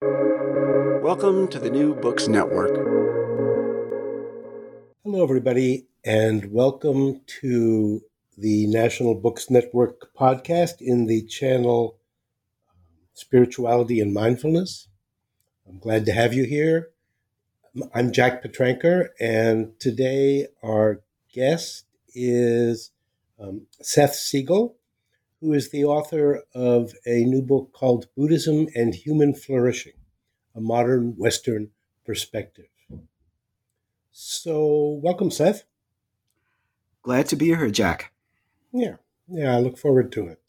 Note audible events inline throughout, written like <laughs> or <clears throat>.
Welcome to the New Books Network. Hello, everybody, and welcome to the National Books Network podcast in the channel Spirituality and Mindfulness. I'm glad to have you here. I'm Jack Petranker, and today our guest is um, Seth Segall, who is the author of a new book called Buddhism and Human Flourishing A Modern Western Perspective. So, welcome, Seth. Glad to be here, Jack. Yeah, yeah, I look forward to it.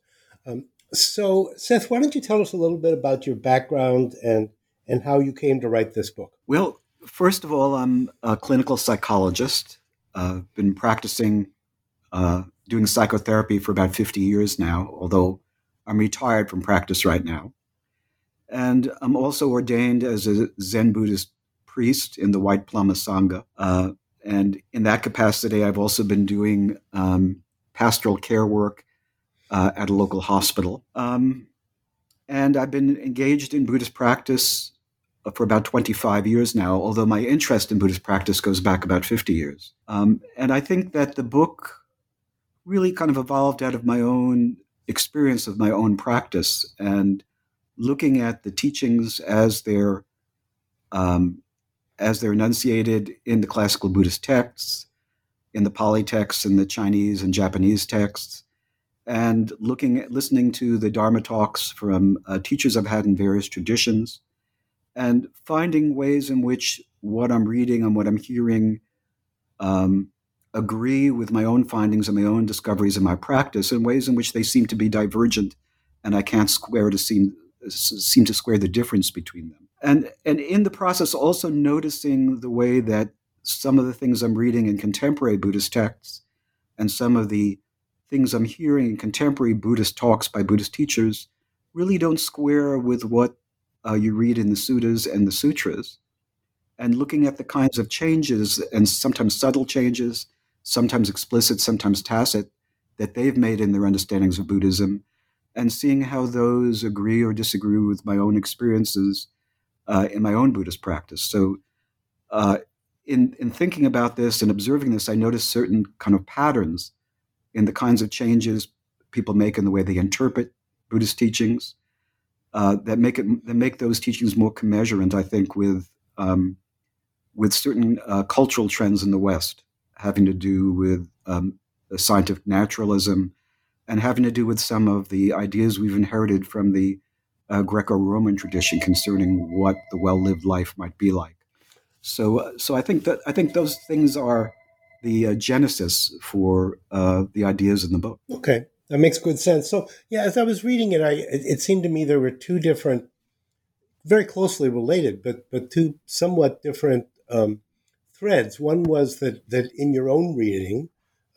Um, so, Seth, why don't you tell us a little bit about your background and and how you came to write this book? Well, first of all, I'm a clinical psychologist. I've uh, been practicing uh, doing psychotherapy for about 50 years now, although I'm retired from practice right now. And I'm also ordained as a Zen Buddhist priest in the White Plum Asanga. Uh, and in that capacity, I've also been doing um, pastoral care work uh, at a local hospital. Um, and I've been engaged in Buddhist practice for about 25 years now, although my interest in Buddhist practice goes back about 50 years. Um, and I think that the book really kind of evolved out of my own experience of my own practice and looking at the teachings as they're um, as they're enunciated in the classical Buddhist texts, in the Pali texts, in the Chinese and Japanese texts, and looking at listening to the Dharma talks from uh, teachers I've had in various traditions, and finding ways in which what I'm reading and what I'm hearing um, agree with my own findings and my own discoveries in my practice in ways in which they seem to be divergent, and I can't square to seem seem to square the difference between them. And and in the process, also noticing the way that some of the things I'm reading in contemporary Buddhist texts and some of the things I'm hearing in contemporary Buddhist talks by Buddhist teachers really don't square with what uh, you read in the suttas and the sutras. And looking at the kinds of changes, and sometimes subtle changes, sometimes explicit, sometimes tacit, that they've made in their understandings of Buddhism, and seeing how those agree or disagree with my own experiences uh, in my own Buddhist practice. So, uh, in in thinking about this and observing this, I noticed certain kind of patterns in the kinds of changes people make in the way they interpret Buddhist teachings uh, that make it that make those teachings more commensurate. I think with um, with certain uh, cultural trends in the West, having to do with um, scientific naturalism, and having to do with some of the ideas we've inherited from the uh, Greco-Roman tradition concerning what the well-lived life might be like. So, uh, so I think that I think those things are the uh, genesis for uh, the ideas in the book. Okay, that makes good sense. So, yeah, as I was reading it, I it, it seemed to me there were two different, very closely related, but but two somewhat different um, threads. One was that that in your own reading,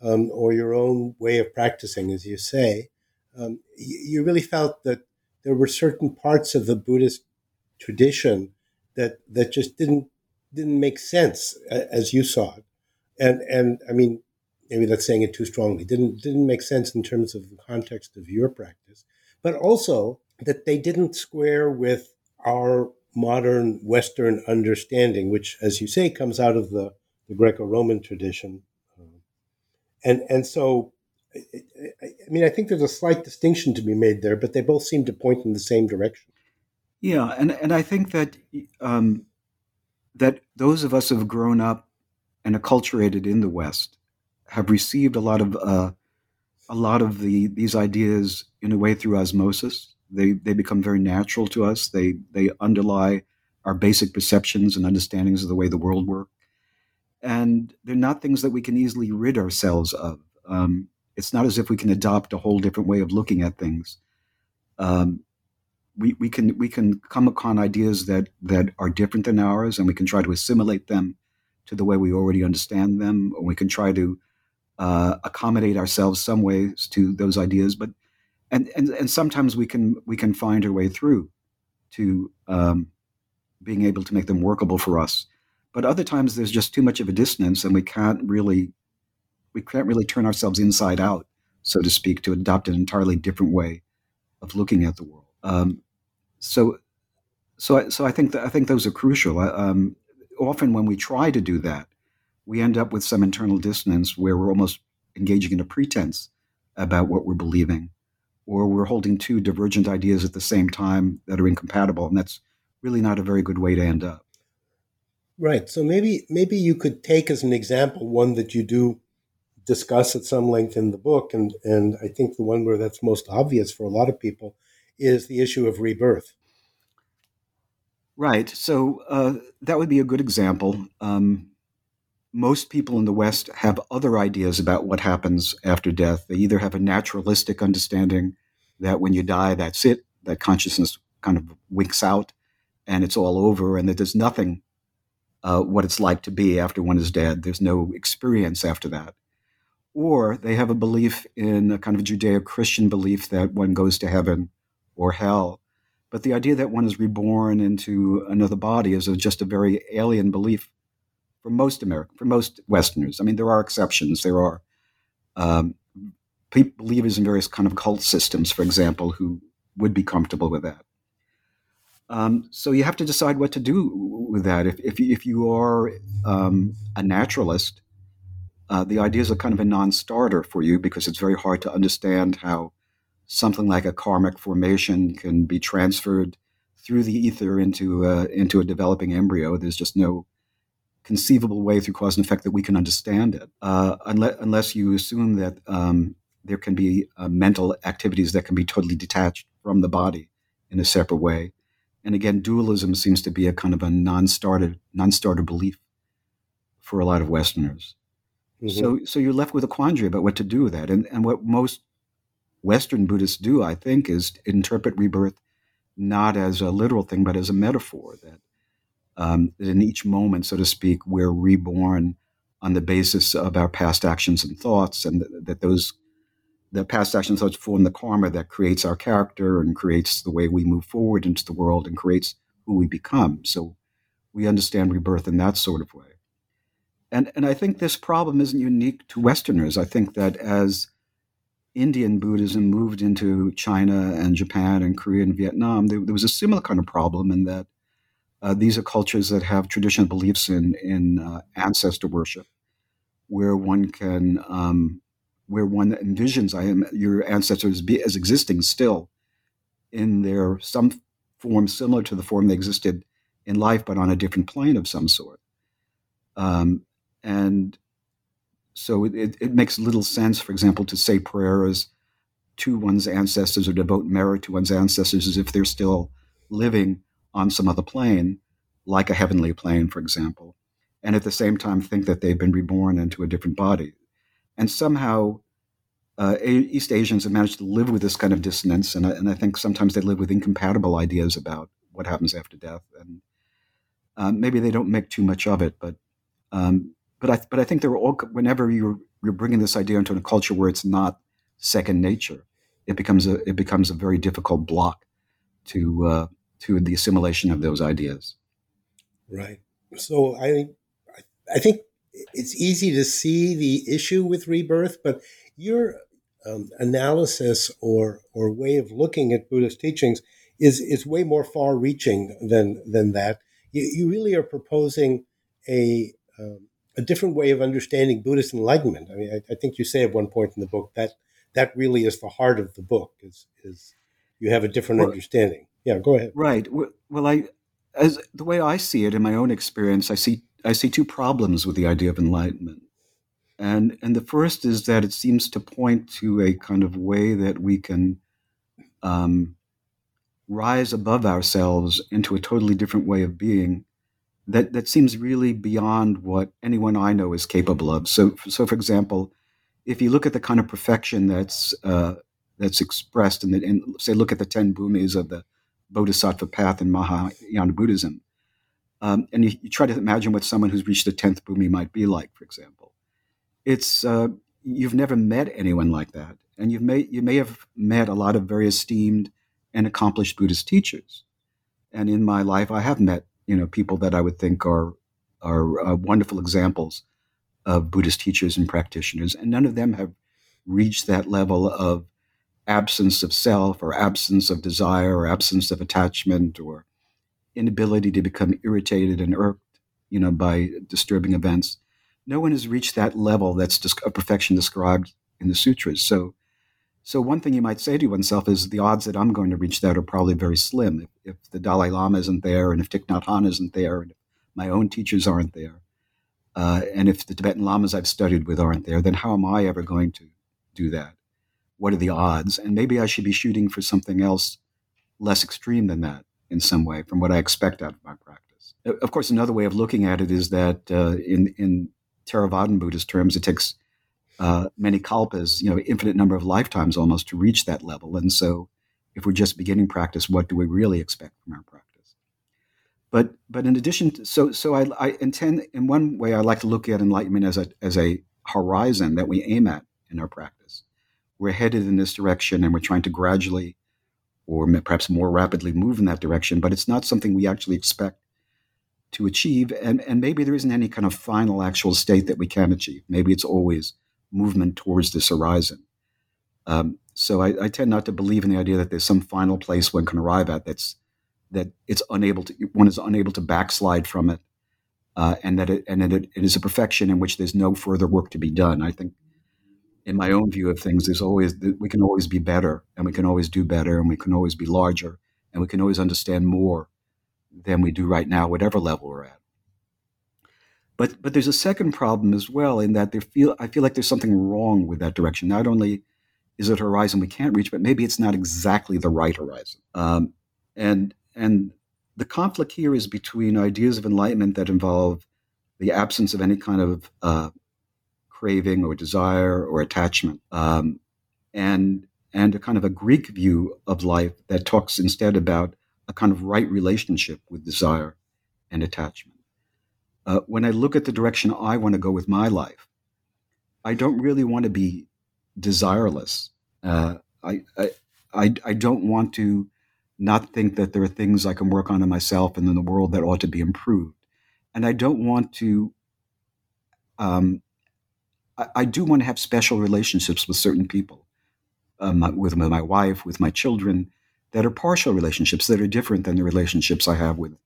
um, or your own way of practicing, as you say, um, you, really felt that there were certain parts of the Buddhist tradition that that just didn't didn't make sense as you saw it, and and I mean maybe that's saying it too strongly didn't didn't make sense in terms of the context of your practice, but also that they didn't square with our modern Western understanding, which, as you say, comes out of the, the Greco-Roman tradition, and and so I mean, I think there's a slight distinction to be made there, but they both seem to point in the same direction. Yeah, and and I think that um, that those of us who have grown up and acculturated in the West have received a lot of uh, a lot of the these ideas in a way through osmosis. They they become very natural to us. They they underlie our basic perceptions and understandings of the way the world works, and they're not things that we can easily rid ourselves of. Um, it's not as if we can adopt a whole different way of looking at things. Um, we, we can we can come upon ideas that that are different than ours, and we can try to assimilate them to the way we already understand them, or we can try to uh, accommodate ourselves some ways to those ideas. But and, and and sometimes we can we can find our way through to um, being able to make them workable for us. But other times there's just too much of a dissonance, and we can't really we can't really turn ourselves inside out, so to speak, to adopt an entirely different way of looking at the world. Um, so, so, I, so I think that I think those are crucial. Um, often, when we try to do that, we end up with some internal dissonance where we're almost engaging in a pretense about what we're believing, or we're holding two divergent ideas at the same time that are incompatible, and that's really not a very good way to end up. Right. So maybe maybe you could take as an example one that you do discuss at some length in the book, and and I think the one where that's most obvious for a lot of people is the issue of rebirth. Right. So uh, that would be a good example. Um, most people in the West have other ideas about what happens after death. They either have a naturalistic understanding that when you die, that's it, that consciousness kind of winks out and it's all over, and that there's nothing uh, what it's like to be after one is dead. There's no experience after that or they have a belief in a kind of Judeo Christian belief that one goes to heaven or hell. But the idea that one is reborn into another body is a, just a very alien belief for most American, for most Westerners. I mean, there are exceptions. There are um, believers in various kind of cult systems, for example, who would be comfortable with that. Um, so you have to decide what to do with that. If if, if you are um, a naturalist, uh, the idea is a kind of a non-starter for you because it's very hard to understand how something like a karmic formation can be transferred through the ether into a, into a developing embryo. There's just no conceivable way through cause and effect that we can understand it, uh, unless, unless you assume that um, there can be uh, mental activities that can be totally detached from the body in a separate way. And again, dualism seems to be a kind of a non-starter non-starter belief for a lot of Westerners. Mm-hmm. So, so you're left with a quandary about what to do with that. And, and what most Western Buddhists do, I think, is interpret rebirth not as a literal thing, but as a metaphor that, um, in each moment, so to speak, we're reborn on the basis of our past actions and thoughts, and th- that those the past actions thoughts form the karma that creates our character and creates the way we move forward into the world and creates who we become. So we understand rebirth in that sort of way. And, and I think this problem isn't unique to Westerners. I think that as Indian Buddhism moved into China and Japan and Korea and Vietnam, there, there was a similar kind of problem in that uh, these are cultures that have traditional beliefs in, in uh, ancestor worship, where one can, um, where one envisions I am, your ancestors be, as existing still in their some form similar to the form they existed in life, but on a different plane of some sort. Um, and so it, it makes little sense, for example, to say prayers to one's ancestors or devote merit to one's ancestors as if they're still living on some other plane, like a heavenly plane, for example, and at the same time think that they've been reborn into a different body. And somehow, uh, East Asians have managed to live with this kind of dissonance, and I, and I think sometimes they live with incompatible ideas about what happens after death. And um, maybe they don't make too much of it, but um, but I but I think there are all whenever you're you're bringing this idea into a culture where it's not second nature, it becomes a it becomes a very difficult block to uh, to the assimilation of those ideas. Right. So I I think it's easy to see the issue with rebirth, but your um, analysis or or way of looking at Buddhist teachings is is way more far reaching than than that. You, you really are proposing a um, a different way of understanding Buddhist enlightenment. I mean, I, I, think you say at one point in the book that that really is the heart of the book. Is is you have a different well, understanding? Yeah, go ahead. Right. Well, I as the way I see it in my own experience, I see I see two problems with the idea of enlightenment. And and the first is that it seems to point to a kind of way that we can um, rise above ourselves into a totally different way of being that that seems really beyond what anyone I know is capable of. So, so for example, if you look at the kind of perfection that's uh, that's expressed in the, in, say, look at the ten bhumis of the bodhisattva path in Mahayana Buddhism. Um, and you, you, try to imagine what someone who's reached the 10th bhumi might be like, for example. It's, uh, you've never met anyone like that. And you've may, you may have met a lot of very esteemed and accomplished Buddhist teachers. And in my life, I have met, you know, people that I would think are, are uh, wonderful examples of Buddhist teachers and practitioners. And none of them have reached that level of absence of self or absence of desire or absence of attachment or inability to become irritated and irked, you know, by disturbing events. No one has reached that level that's a perfection described in the sutras. So, so one thing you might say to oneself is the odds that I'm going to reach that are probably very slim. If, if the Dalai Lama isn't there, and if Thich Nhat Hanh isn't there, and if my own teachers aren't there, uh, and if the Tibetan Lamas I've studied with aren't there, then how am I ever going to do that? What are the odds? And maybe I should be shooting for something else less extreme than that in some way from what I expect out of my practice. Of course, another way of looking at it is that uh, in, in Theravadan Buddhist terms, it takes uh, many kalpas, you know, infinite number of lifetimes almost to reach that level. And so, if we're just beginning practice, what do we really expect from our practice? But but in addition, to, so so I, I intend in one way I like to look at enlightenment as a as a horizon that we aim at in our practice. We're headed in this direction, and we're trying to gradually or perhaps more rapidly move in that direction, but it's not something we actually expect to achieve. And, and maybe there isn't any kind of final actual state that we can achieve. Maybe it's always movement towards this horizon. Um, so I, I, tend not to believe in the idea that there's some final place one can arrive at that's that it's unable to one is unable to backslide from it, uh, and that it and that it, it is a perfection in which there's no further work to be done. I think in my own view of things, there's always we can always be better, and we can always do better, and we can always be larger, and we can always understand more than we do right now, whatever level we're at. But but there's a second problem as well in that there feel I feel like there's something wrong with that direction. Not only is it horizon we can't reach, but maybe it's not exactly the right horizon. Um, and and the conflict here is between ideas of enlightenment that involve the absence of any kind of uh, craving or desire or attachment, um, and and a kind of a Greek view of life that talks instead about a kind of right relationship with desire and attachment. Uh, when I look at the direction I want to go with my life, I don't really want to be desireless. Uh, I, I, I, I don't want to not think that there are things I can work on in myself and in the world that ought to be improved. And I don't want to um, I, I do want to have special relationships with certain people, um, with, my wife, with my children, that are partial relationships that are different than the relationships I have with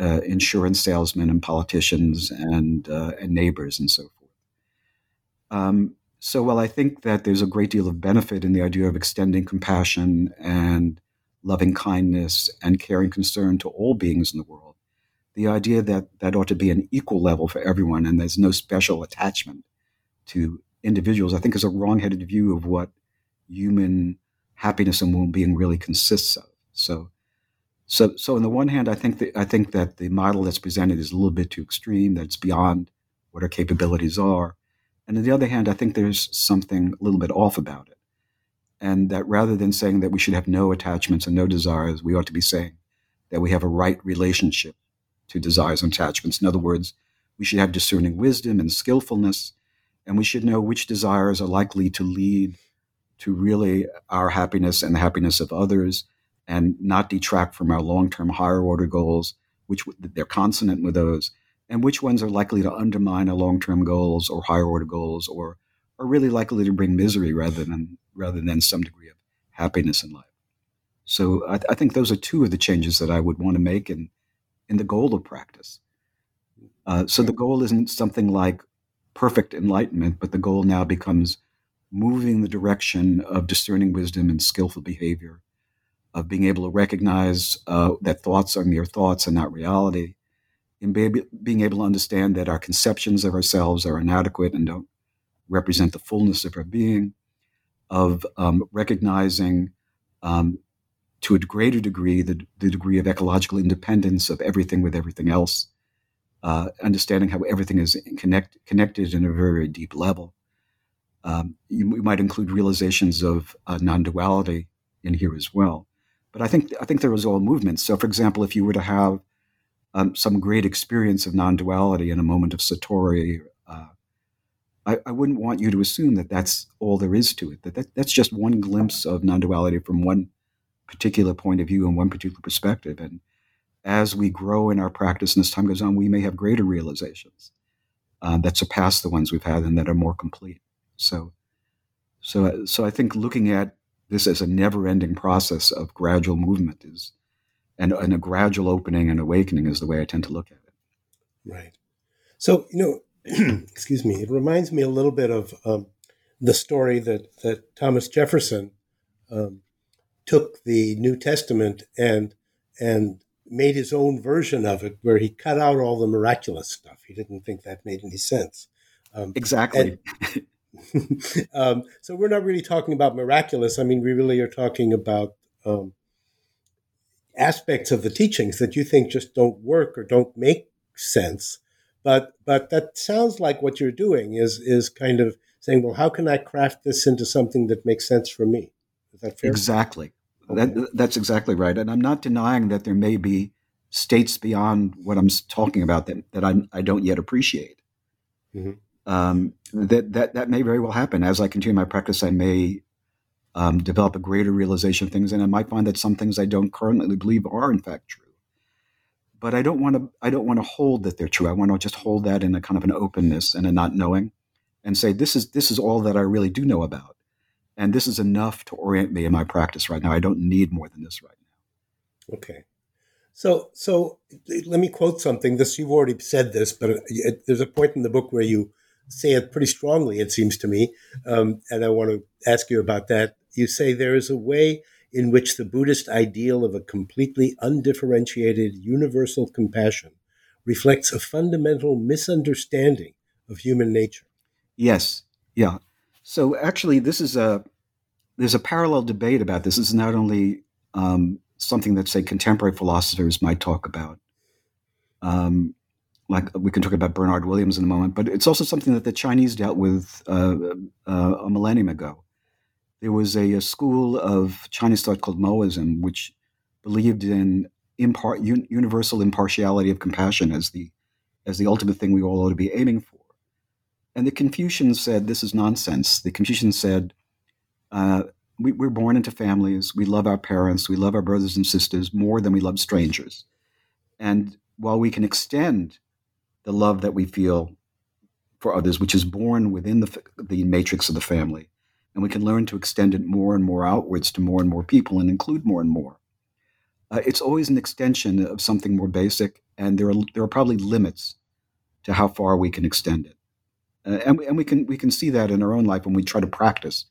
uh, insurance salesmen and politicians and uh, and neighbors and so forth. Um, so, while I think that there's a great deal of benefit in the idea of extending compassion and loving kindness and caring concern to all beings in the world, the idea that that ought to be an equal level for everyone and there's no special attachment to individuals, I think is a wrong-headed view of what human happiness and well-being really consists of. So, so, so on the one hand, I think that I think that the model that's presented is a little bit too extreme. That it's beyond what our capabilities are, and on the other hand, I think there's something a little bit off about it, and that rather than saying that we should have no attachments and no desires, we ought to be saying that we have a right relationship to desires and attachments. In other words, we should have discerning wisdom and skillfulness and we should know which desires are likely to lead to really our happiness and the happiness of others and not detract from our long-term higher order goals which they're consonant with those and which ones are likely to undermine our long-term goals or higher order goals or are really likely to bring misery rather than rather than some degree of happiness in life. So I, I think those are two of the changes that i would want to make in in the goal of practice. Uh, so the goal isn't something like perfect enlightenment, but the goal now becomes moving the direction of discerning wisdom and skillful behavior, of being able to recognize uh, that thoughts are mere thoughts and not reality, and be, being able to understand that our conceptions of ourselves are inadequate and don't represent the fullness of our being, of um, recognizing um, to a greater degree the, the degree of ecological independence of everything with everything else uh, understanding how everything is connect, connected in a very, very deep level. Um, you, you, might include realizations of uh, non duality in here as well. But I think I think there was all movements. So, for example, if you were to have um, some great experience of non-duality in a moment of satori, uh, I, I, wouldn't want you to assume that that's all there is to it. That, that that's just one glimpse of non-duality from one particular point of view and one particular perspective. And as we grow in our practice and as time goes on, we may have greater realizations uh, that surpass the ones we've had and that are more complete. So, so, so I think looking at this as a never-ending process of gradual movement is, and, and a gradual opening and awakening is the way I tend to look at it. Right. So you know, <clears throat> excuse me. It reminds me a little bit of um, the story that that Thomas Jefferson um, took the New Testament and and made his own version of it, where he cut out all the miraculous stuff. He didn't think that made any sense. Um, exactly. And, <laughs> um, so we're not really talking about miraculous. I mean, we really are talking about um, aspects of the teachings that you think just don't work or don't make sense. But but that sounds like what you're doing is is kind of saying, well, how can I craft this into something that makes sense for me? Is that fair? Exactly. That, that's exactly right. And I'm not denying that there may be states beyond what I'm talking about that, that I, I don't yet appreciate. Mm-hmm um, that that that may very well happen. As I continue my practice, I may um, develop a greater realization of things, and I might find that some things I don't currently believe are in fact true. But I don't want to. I don't want to hold that they're true. I want to just hold that in a kind of an openness and a not knowing, and say this is this is all that I really do know about, and this is enough to orient me in my practice right now. I don't need more than this right now. Okay. So, so let me quote something. This you've already said this, but it, there's a point in the book where you say it pretty strongly, it seems to me. Um, and I want to ask you about that. You say there is a way in which the Buddhist ideal of a completely undifferentiated universal compassion reflects a fundamental misunderstanding of human nature. Yes, yeah. So actually, this is a there's a parallel debate about this. This is not only um, something that say contemporary philosophers might talk about. Um, like we can talk about Bernard Williams in a moment, but it's also something that the Chinese dealt with uh, uh, a millennium ago. There was a, a, school of Chinese thought called Moism, which believed in impar- un- universal impartiality of compassion as the as the ultimate thing we all ought to be aiming for. And the Confucians said this is nonsense. The Confucians said uh, we, we're born into families. We love our parents. We love our brothers and sisters more than we love strangers. And while we can extend the love that we feel for others, which is born within the, the matrix of the family. And we can learn to extend it more and more outwards to more and more people and include more and more. Uh, it's always an extension of something more basic, and there are, there are probably limits to how far we can extend it. Uh, and, we, and we can we can see that in our own life when we try to practice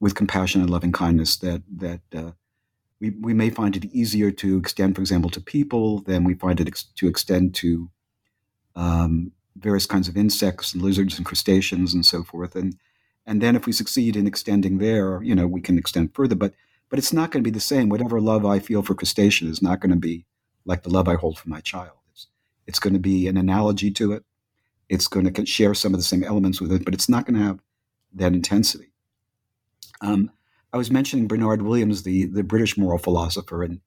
with compassion and loving kindness that that uh, we, we may find it easier to extend, for example, to people than we find it ex- to extend to um, various kinds of insects and lizards and crustaceans and so forth. And and then if we succeed in extending there, you know, we can extend further. But but it's not going to be the same. Whatever love I feel for crustacean is not going to be like the love I hold for my child. It's it's going to be an analogy to it. It's going to share some of the same elements with it, but it's not going to have that intensity. Um, I was mentioning Bernard Williams, the the British moral philosopher, and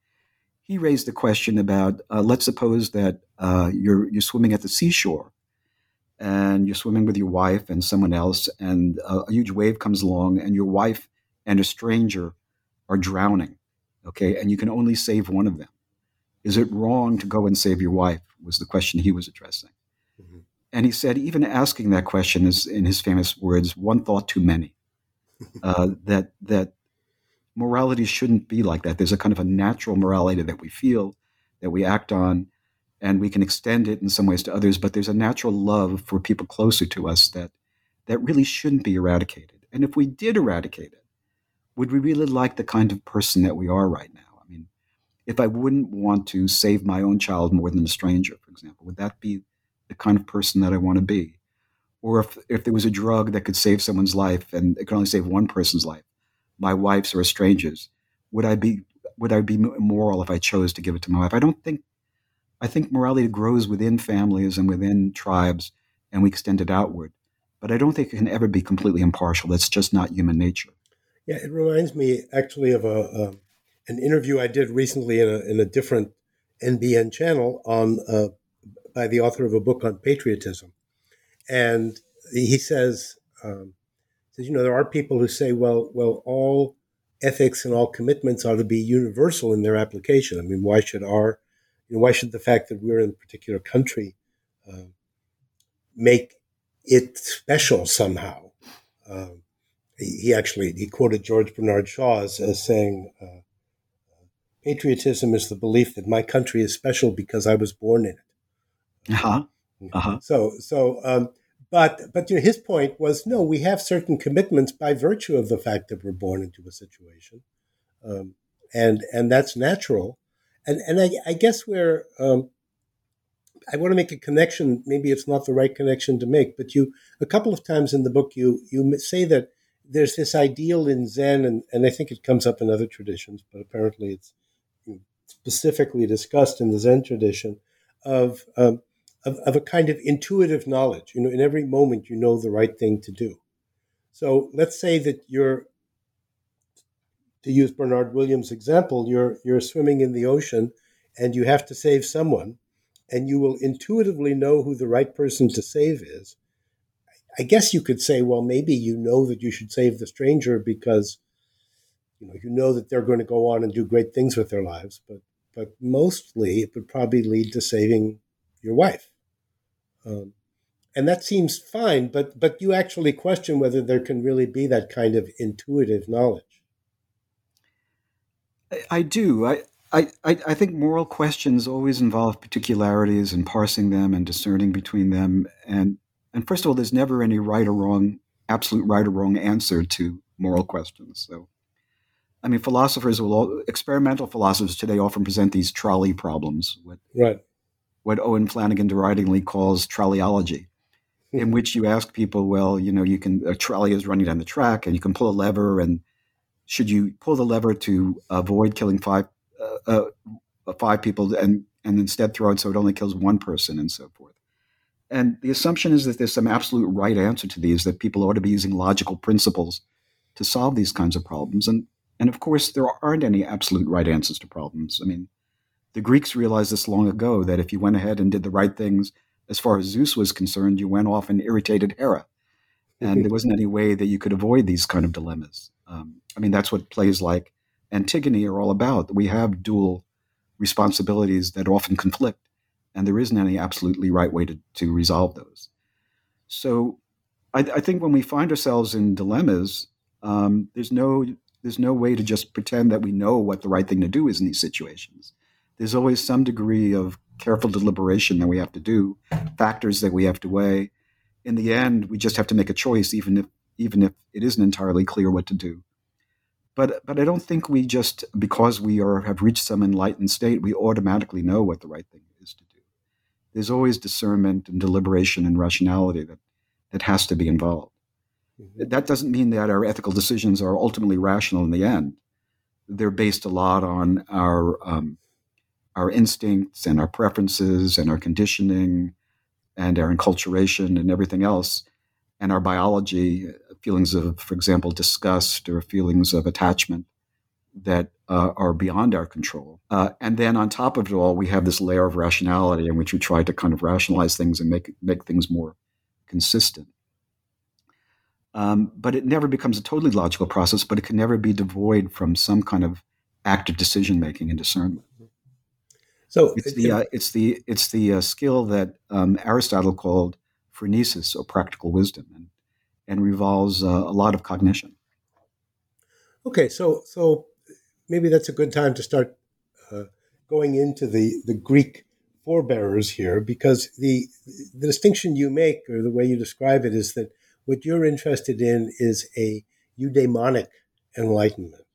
he raised the question about uh, let's suppose that uh, you're you're swimming at the seashore and you're swimming with your wife and someone else and a, a, huge wave comes along and your wife and a stranger are drowning okay and you can only save one of them is it wrong to go and save your wife was the question he was addressing. And he said even asking that question is in his famous words one thought too many <laughs> uh, that that morality shouldn't be like that. There's a kind of a natural morality that we feel, that we act on, and we can extend it in some ways to others. But there's a natural love for people closer to us that that really shouldn't be eradicated. And if we did eradicate it, would we really like the kind of person that we are right now? I mean, if I wouldn't want to save my own child more than a stranger, for example, would that be the kind of person that I want to be? Or if, if there was a drug that could save someone's life and it could only save one person's life, my wife's or a stranger's, would I be would I be immoral if I chose to give it to my wife? I don't think. I think morality grows within families and within tribes, and we extend it outward. But I don't think it can ever be completely impartial. That's just not human nature. Yeah, it reminds me actually of a, a an interview I did recently in a, in a different NBN channel on uh, by the author of a book on patriotism, and he says, um, says you know there are people who say, well, well, all ethics and all commitments ought to be universal in their application. I mean, why should our, you know, why should the fact that we're in a particular country uh, make it special somehow? Um, he actually he quoted George Bernard Shaw as, as saying, uh, "Patriotism is the belief that my country is special because I was born in it." Uh-huh. Uh-huh. So so, um, but but you know, his point was no, we have certain commitments by virtue of the fact that we're born into a situation, um, and and that's natural, and and I, I guess we're. Um, I want to make a connection. Maybe it's not the right connection to make, but you a couple of times in the book you you say that there's this ideal in Zen, and, and I think it comes up in other traditions, but apparently it's specifically discussed in the Zen tradition of, um, of, of a kind of intuitive knowledge. You know, in every moment, you know the right thing to do. So let's say that you're, to use Bernard Williams' example, you're you're swimming in the ocean, and you have to save someone, and you will intuitively know who the right person to save is I guess you could say, well, maybe you know that you should save the stranger because you know you know that they're going to go on and do great things with their lives, but but mostly it would probably lead to saving your wife. Um, and that seems fine, but but you actually question whether there can really be that kind of intuitive knowledge. I, I do. I, I, I think moral questions always involve particularities and parsing them and discerning between them. And and first of all, there's never any right or wrong, absolute right or wrong answer to moral questions. So, I mean, philosophers will, all, experimental philosophers today often present these trolley problems, what, right. What Owen Flanagan deridingly calls trolleyology, in hmm. which you ask people, well, you know, you can, a trolley is running down the track and you can pull a lever, and should you pull the lever to avoid killing five, uh, uh, five people and, and instead throw it so it only kills one person and so forth? And the assumption is that there's some absolute right answer to these, that people ought to be using logical principles to solve these kinds of problems. And, and of course, there aren't any absolute right answers to problems. I mean, the Greeks realized this long ago that if you went ahead and did the right things as far as Zeus was concerned, you went off and irritated Hera. And there wasn't any way that you could avoid these kind of dilemmas. Um, I mean, that's what plays like Antigone are all about. We have dual responsibilities that often conflict and there isn't any absolutely right way to, to resolve those. So I, I think when we find ourselves in dilemmas, um, there's no there's no way to just pretend that we know what the right thing to do is in these situations. There's always some degree of careful deliberation that we have to do, factors that we have to weigh. In the end, we just have to make a choice, even if even if it isn't entirely clear what to do. But but I don't think we just because we are have reached some enlightened state, we automatically know what the right thing is to do there's always discernment and deliberation and rationality that, that has to be involved. Mm-hmm. That doesn't mean that our ethical decisions are ultimately rational in the end. They're based a lot on our um, our instincts and our preferences and our conditioning and our enculturation and everything else, and our biology, feelings of, for example, disgust or feelings of attachment that uh, are beyond our control. Uh, and then on top of it all, we have this layer of rationality in which we try to kind of rationalize things and make make things more consistent. Um, but it never becomes a totally logical process, but it can never be devoid from some kind of active decision making and discernment. So it's the uh, it's the it's the uh, skill that um, Aristotle called phronesis or practical wisdom, and and revolves uh, a lot of cognition. Okay, so so maybe that's a good time to start uh, going into the, the Greek forebearers here, because the, the distinction you make, or the way you describe it, is that what you're interested in is a eudaimonic enlightenment.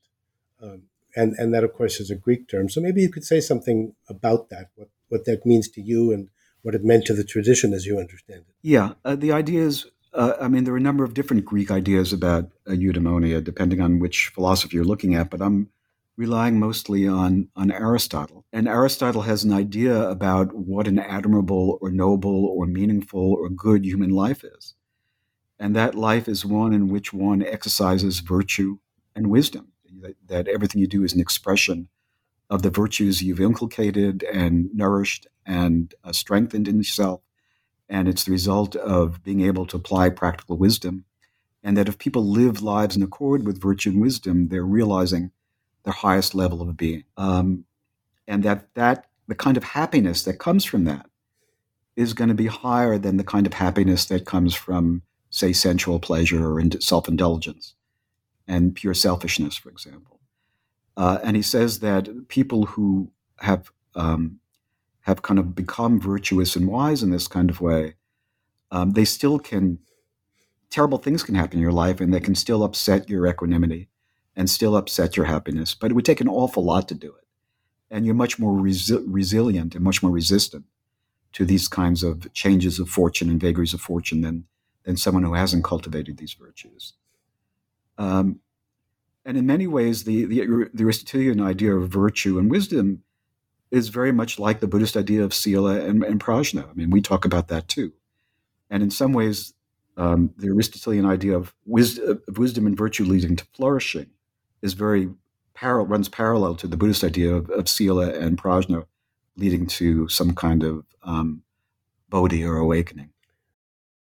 Um, and, and that, of course, is a Greek term. So maybe you could say something about that, what, what that means to you and what it meant to the tradition as you understand it. Yeah, uh, the idea is uh, I mean, there are a number of different Greek ideas about uh, eudaimonia, depending on which philosophy you're looking at. But I'm relying mostly on, on Aristotle. And Aristotle has an idea about what an admirable or noble or meaningful or good human life is. And that life is one in which one exercises virtue and wisdom. That, that everything you do is an expression of the virtues you've inculcated and nourished and uh, strengthened in yourself. And it's the result of being able to apply practical wisdom. And that if people live lives in accord with virtue and wisdom, they're realizing their highest level of being. Um, and that, that the kind of happiness that comes from that is going to be higher than the kind of happiness that comes from, say, sensual pleasure or self indulgence and pure selfishness, for example. Uh, and he says that people who have um, have kind of become virtuous and wise in this kind of way, um, they still can terrible things can happen in your life, and they can still upset your equanimity and still upset your happiness. But it would take an awful lot to do it, and you're much more resi- resilient and much more resistant to these kinds of changes of fortune and vagaries of fortune than than someone who hasn't cultivated these virtues. Um, and in many ways, the, the, the Aristotelian idea of virtue and wisdom is very much like the Buddhist idea of sila and, and prajna. I mean, we talk about that too. And in some ways, um, the Aristotelian idea of wisdom, of wisdom and virtue leading to flourishing is very parallel, runs parallel to the Buddhist idea of, of sila and prajna leading to some kind of um, bodhi or awakening.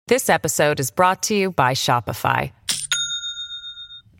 This episode is brought to you by Shopify.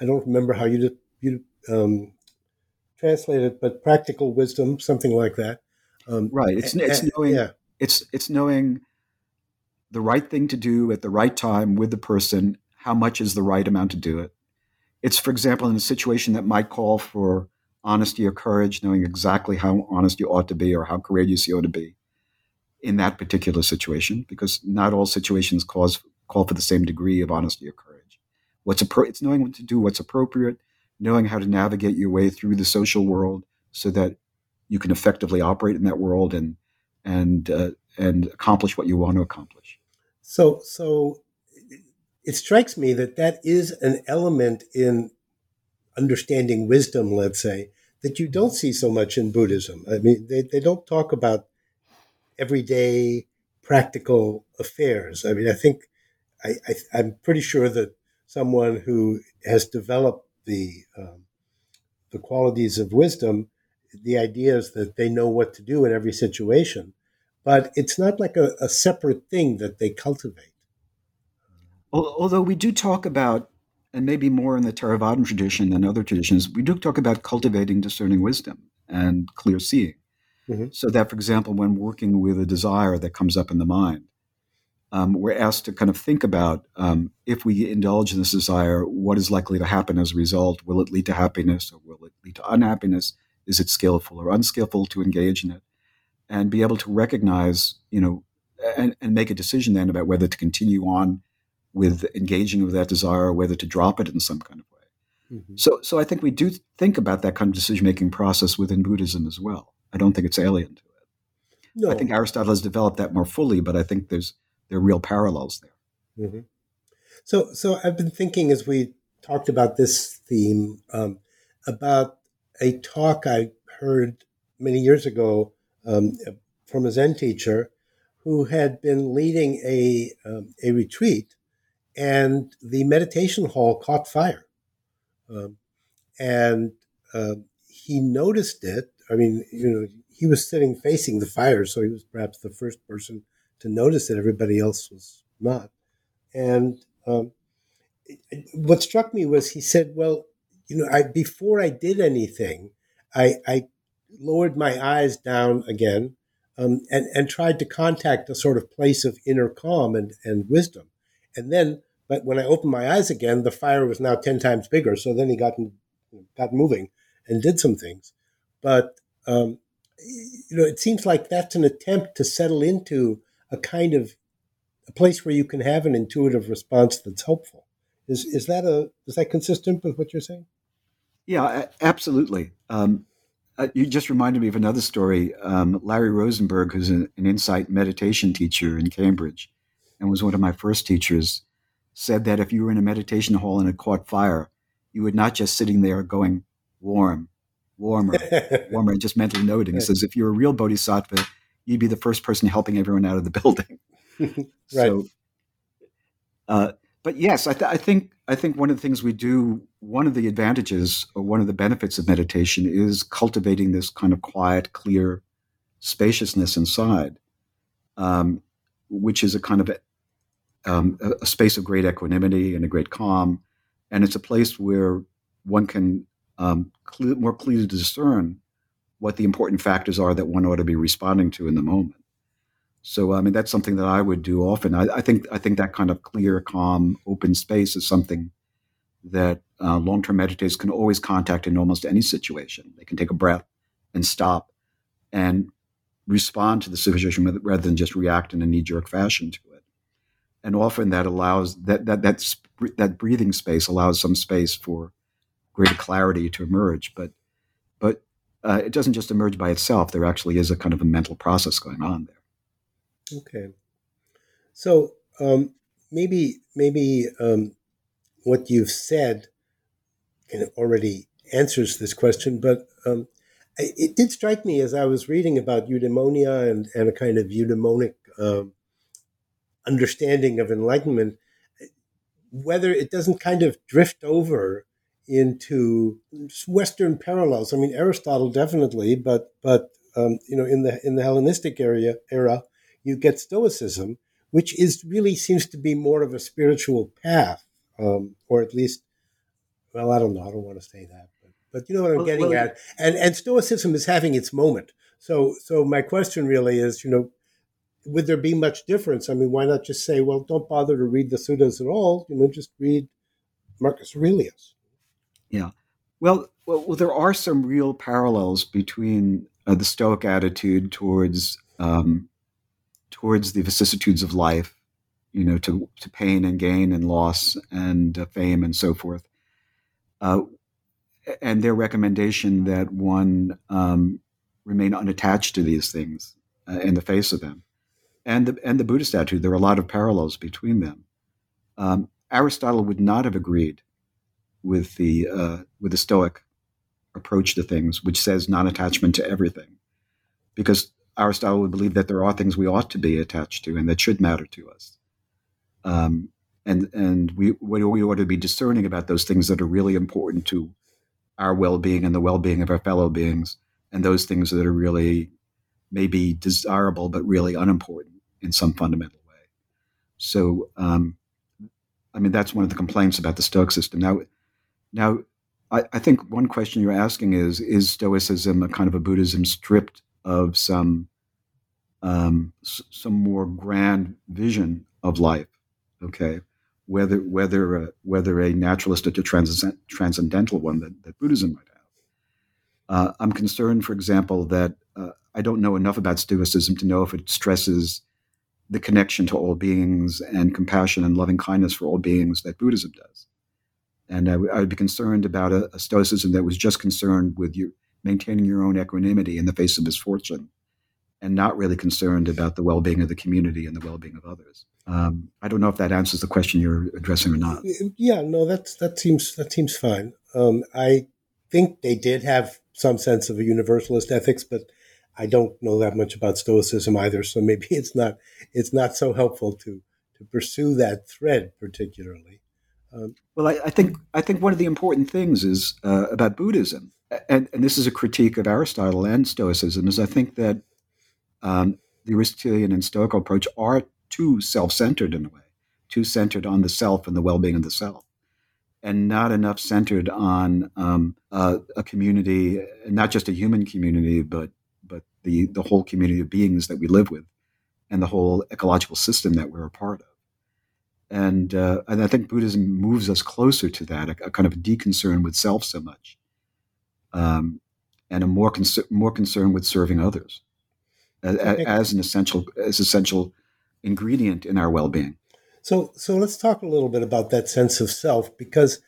I don't remember how you you um, translate it, but practical wisdom, something like that. Um, right. It's it's knowing. Yeah. It's it's knowing the right thing to do at the right time with the person. How much is the right amount to do it? It's, for example, in a situation that might call for honesty or courage, knowing exactly how honest you ought to be or how courageous you ought to be in that particular situation, because not all situations cause call for the same degree of honesty or courage. What's appro- it's knowing what to do, what's appropriate, knowing how to navigate your way through the social world so that you can effectively operate in that world and and uh, and accomplish what you want to accomplish. So so it strikes me that that is an element in understanding wisdom, let's say, that you don't see so much in Buddhism. I mean, they, they don't talk about everyday practical affairs. I mean, I think I, I, am pretty sure that someone who has developed the um, the qualities of wisdom, the idea is that they know what to do in every situation, but it's not like a, a separate thing that they cultivate. Although we do talk about and maybe more in the Theravadan tradition than other traditions, we do talk about cultivating discerning wisdom and clear seeing. Mm-hmm. So that, for example, when working with a desire that comes up in the mind, um, we're asked to kind of think about um, if we indulge in this desire, what is likely to happen as a result? Will it lead to happiness or will it lead to unhappiness? Is it skillful or unskillful to engage in it? And be able to recognize, you know, and, and make a decision then about whether to continue on with engaging with that desire, or whether to drop it in some kind of way. Mm-hmm. So, so I think we do think about that kind of decision making process within Buddhism as well. I don't think it's alien to it. No. I think Aristotle has developed that more fully, but I think there's there are real parallels there. Mm-hmm. So, so I've been thinking as we talked about this theme um, about a talk I heard many years ago um, from a Zen teacher who had been leading a um, a retreat and the meditation hall caught fire. Um, and uh, he noticed it. I mean, you know, he was sitting facing the fire, so he was perhaps the first person to notice that Everybody else was not. And um, what struck me was he said, "Well, you know, I before I did anything, I, I lowered my eyes down again um, and and tried to contact a sort of place of inner calm and and wisdom, and then but when I opened my eyes again, the fire was now 10 times bigger. So then he got, got moving and did some things. But, um, you know, it seems like that's an attempt to settle into a kind of a place where you can have an intuitive response that's helpful. Is, is that a, is that consistent with what you're saying? Yeah, absolutely. Um, uh, you just reminded me of another story. Um, Larry Rosenberg, who's an, an, insight meditation teacher in Cambridge and was one of my first teachers, said that if you were in a meditation hall and it caught fire, you would not just sitting there going warm, warmer, <laughs> warmer, and just mentally noting. He says if you're a real bodhisattva, you'd be the first person helping everyone out of the <laughs> building. <laughs> right. So, uh, but yes, I, th- I, think I think one of the things we do, one of the advantages or one of the benefits of meditation is cultivating this kind of quiet, clear spaciousness inside, um, which is a kind of a, um, a, space of great equanimity and a great calm, and it's a place where one can um, more clearly discern what the important factors are that one ought to be responding to in the moment. So I mean that's something that I would do often. I, I think I think that kind of clear, calm, open space is something that uh, long-term meditators can always contact in almost any situation. They can take a breath and stop and respond to the situation rather than just react in a knee-jerk fashion to it. And often that allows that that that that breathing space allows some space for greater clarity to emerge. But but uh, it doesn't just emerge by itself. There actually is a kind of a mental process going on there. Okay. So um, maybe maybe um, what you've said kind of already answers this question, but um, it did strike me as I was reading about eudaimonia and, and a kind of eudaimonic um, understanding of enlightenment, whether it doesn't kind of drift over into Western parallels. I mean, Aristotle definitely, but but um, you know, in the in the Hellenistic area era, you get Stoicism, which is really seems to be more of a spiritual path, um, or at least, well, I don't know. I don't want to say that, but, but you know what I'm well, getting well, at. And and Stoicism is having its moment. So so my question really is, you know, would there be much difference? I mean, why not just say, well, don't bother to read the Suttas at all. You know, just read Marcus Aurelius. Yeah. Well, well, well there are some real parallels between uh, the Stoic attitude towards um, towards the vicissitudes of life, you know, to, to pain and gain and loss and uh, fame and so forth. Uh, and their recommendation that one um, remain unattached to these things uh, in the face of them. And the, and the Buddhist attitude, there are a lot of parallels between them. Um, Aristotle would not have agreed with the, uh, with the Stoic approach to things, which says non attachment to everything. Because Aristotle would believe that there are things we ought to be attached to and that should matter to us. Um, and and we, we ought to be discerning about those things that are really important to our well-being and the well-being of our fellow beings, and those things that are really maybe desirable but really unimportant in some fundamental way. So, um, I mean, that's one of the complaints about the Stoic system. Now, now, I, I think one question you're asking is: Is Stoicism a kind of a Buddhism stripped of some um, s- some more grand vision of life. Okay, whether whether uh, whether a naturalistic or a transcend- transcendental one that, that Buddhism might have. Uh, I'm concerned, for example, that uh, I don't know enough about Stoicism to know if it stresses the connection to all beings and compassion and loving kindness for all beings that Buddhism does. And I, w- I would be concerned about a, a Stoicism that was just concerned with maintaining your own equanimity in the face of misfortune and not really concerned about the well-being of the community and the well-being of others. Um, I don't know if that answers the question you're addressing or not. Yeah, no, that's that seems that seems fine. Um, I think they did have some sense of a universalist ethics, but I don't know that much about Stoicism either. So maybe <laughs> it's not it's not so helpful to to pursue that thread particularly. Um, well, I, I, think I think one of the important things is uh, about Buddhism and, and this is a critique of Aristotle and Stoicism, is I think that um, the Aristotelian and Stoical approach are too self-centered in a way, too centered on the self and the well-being of the self, and not enough centered on um, uh, a community, not just a human community, but but the the whole community of beings that we live with, and the whole ecological system that we're a part of. And uh, and I think Buddhism moves us closer to that, a, a kind of deconcern with self so much um, and a more more concern with serving others as, as, an essential as essential ingredient in our well-being. So so let's talk a little bit about that sense of self because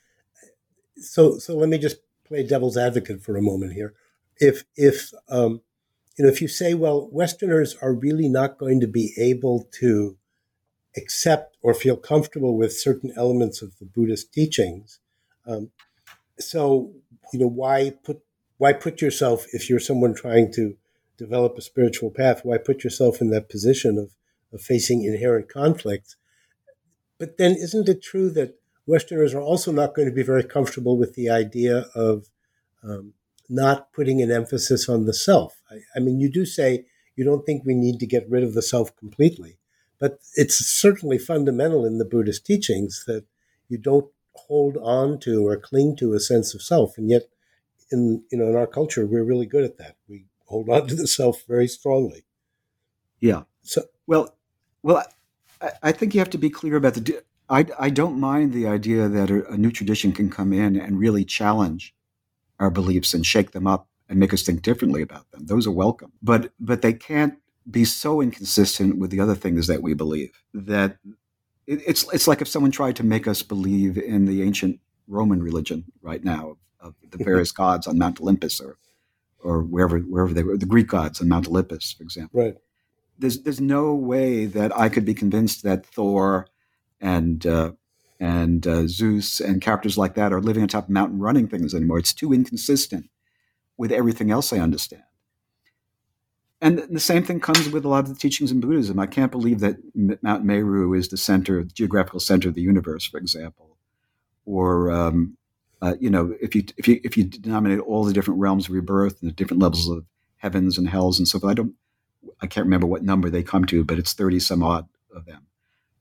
so so let me just play devil's advocate for a moment here. If if um, you know if you say, well, Westerners are really not going to be able to accept or feel comfortable with certain elements of the Buddhist teachings, um, so you know why put why put yourself if you're someone trying to develop a spiritual path, why put yourself in that position of, of facing inherent conflict? But then, isn't it true that Westerners are also not going to be very comfortable with the idea of um, not putting an emphasis on the self. I, I, mean, you do say you don't think we need to get rid of the self completely, but it's certainly fundamental in the Buddhist teachings that you don't hold on to or cling to a sense of self, and yet, in you know, in our culture, we're really good at that. We hold on to the self very strongly. Yeah. So well, well, I, I think you have to be clear about the I, I don't mind the idea that a, a new tradition can come in and really challenge our beliefs and shake them up and make us think differently about them. Those are welcome, but but they can't be so inconsistent with the other things that we believe that it, it's it's like if someone tried to make us believe in the ancient Roman religion right now of, the <laughs> various gods on Mount Olympus or or wherever wherever they were the Greek gods on Mount Olympus, for example. Right. There's there's no way that I could be convinced that Thor and uh, and uh, Zeus and characters like that are living on top of mountain running things anymore. It's too inconsistent with everything else I understand. And the same thing comes with a lot of the teachings in Buddhism. I can't believe that Mount Meru is the center, the geographical center of the universe, for example, or um, uh, you know, if you if you if you denominate all the different realms of rebirth and the different levels of heavens and hells and so forth, I don't, I can't remember what number they come to, but it's thirty some odd of them.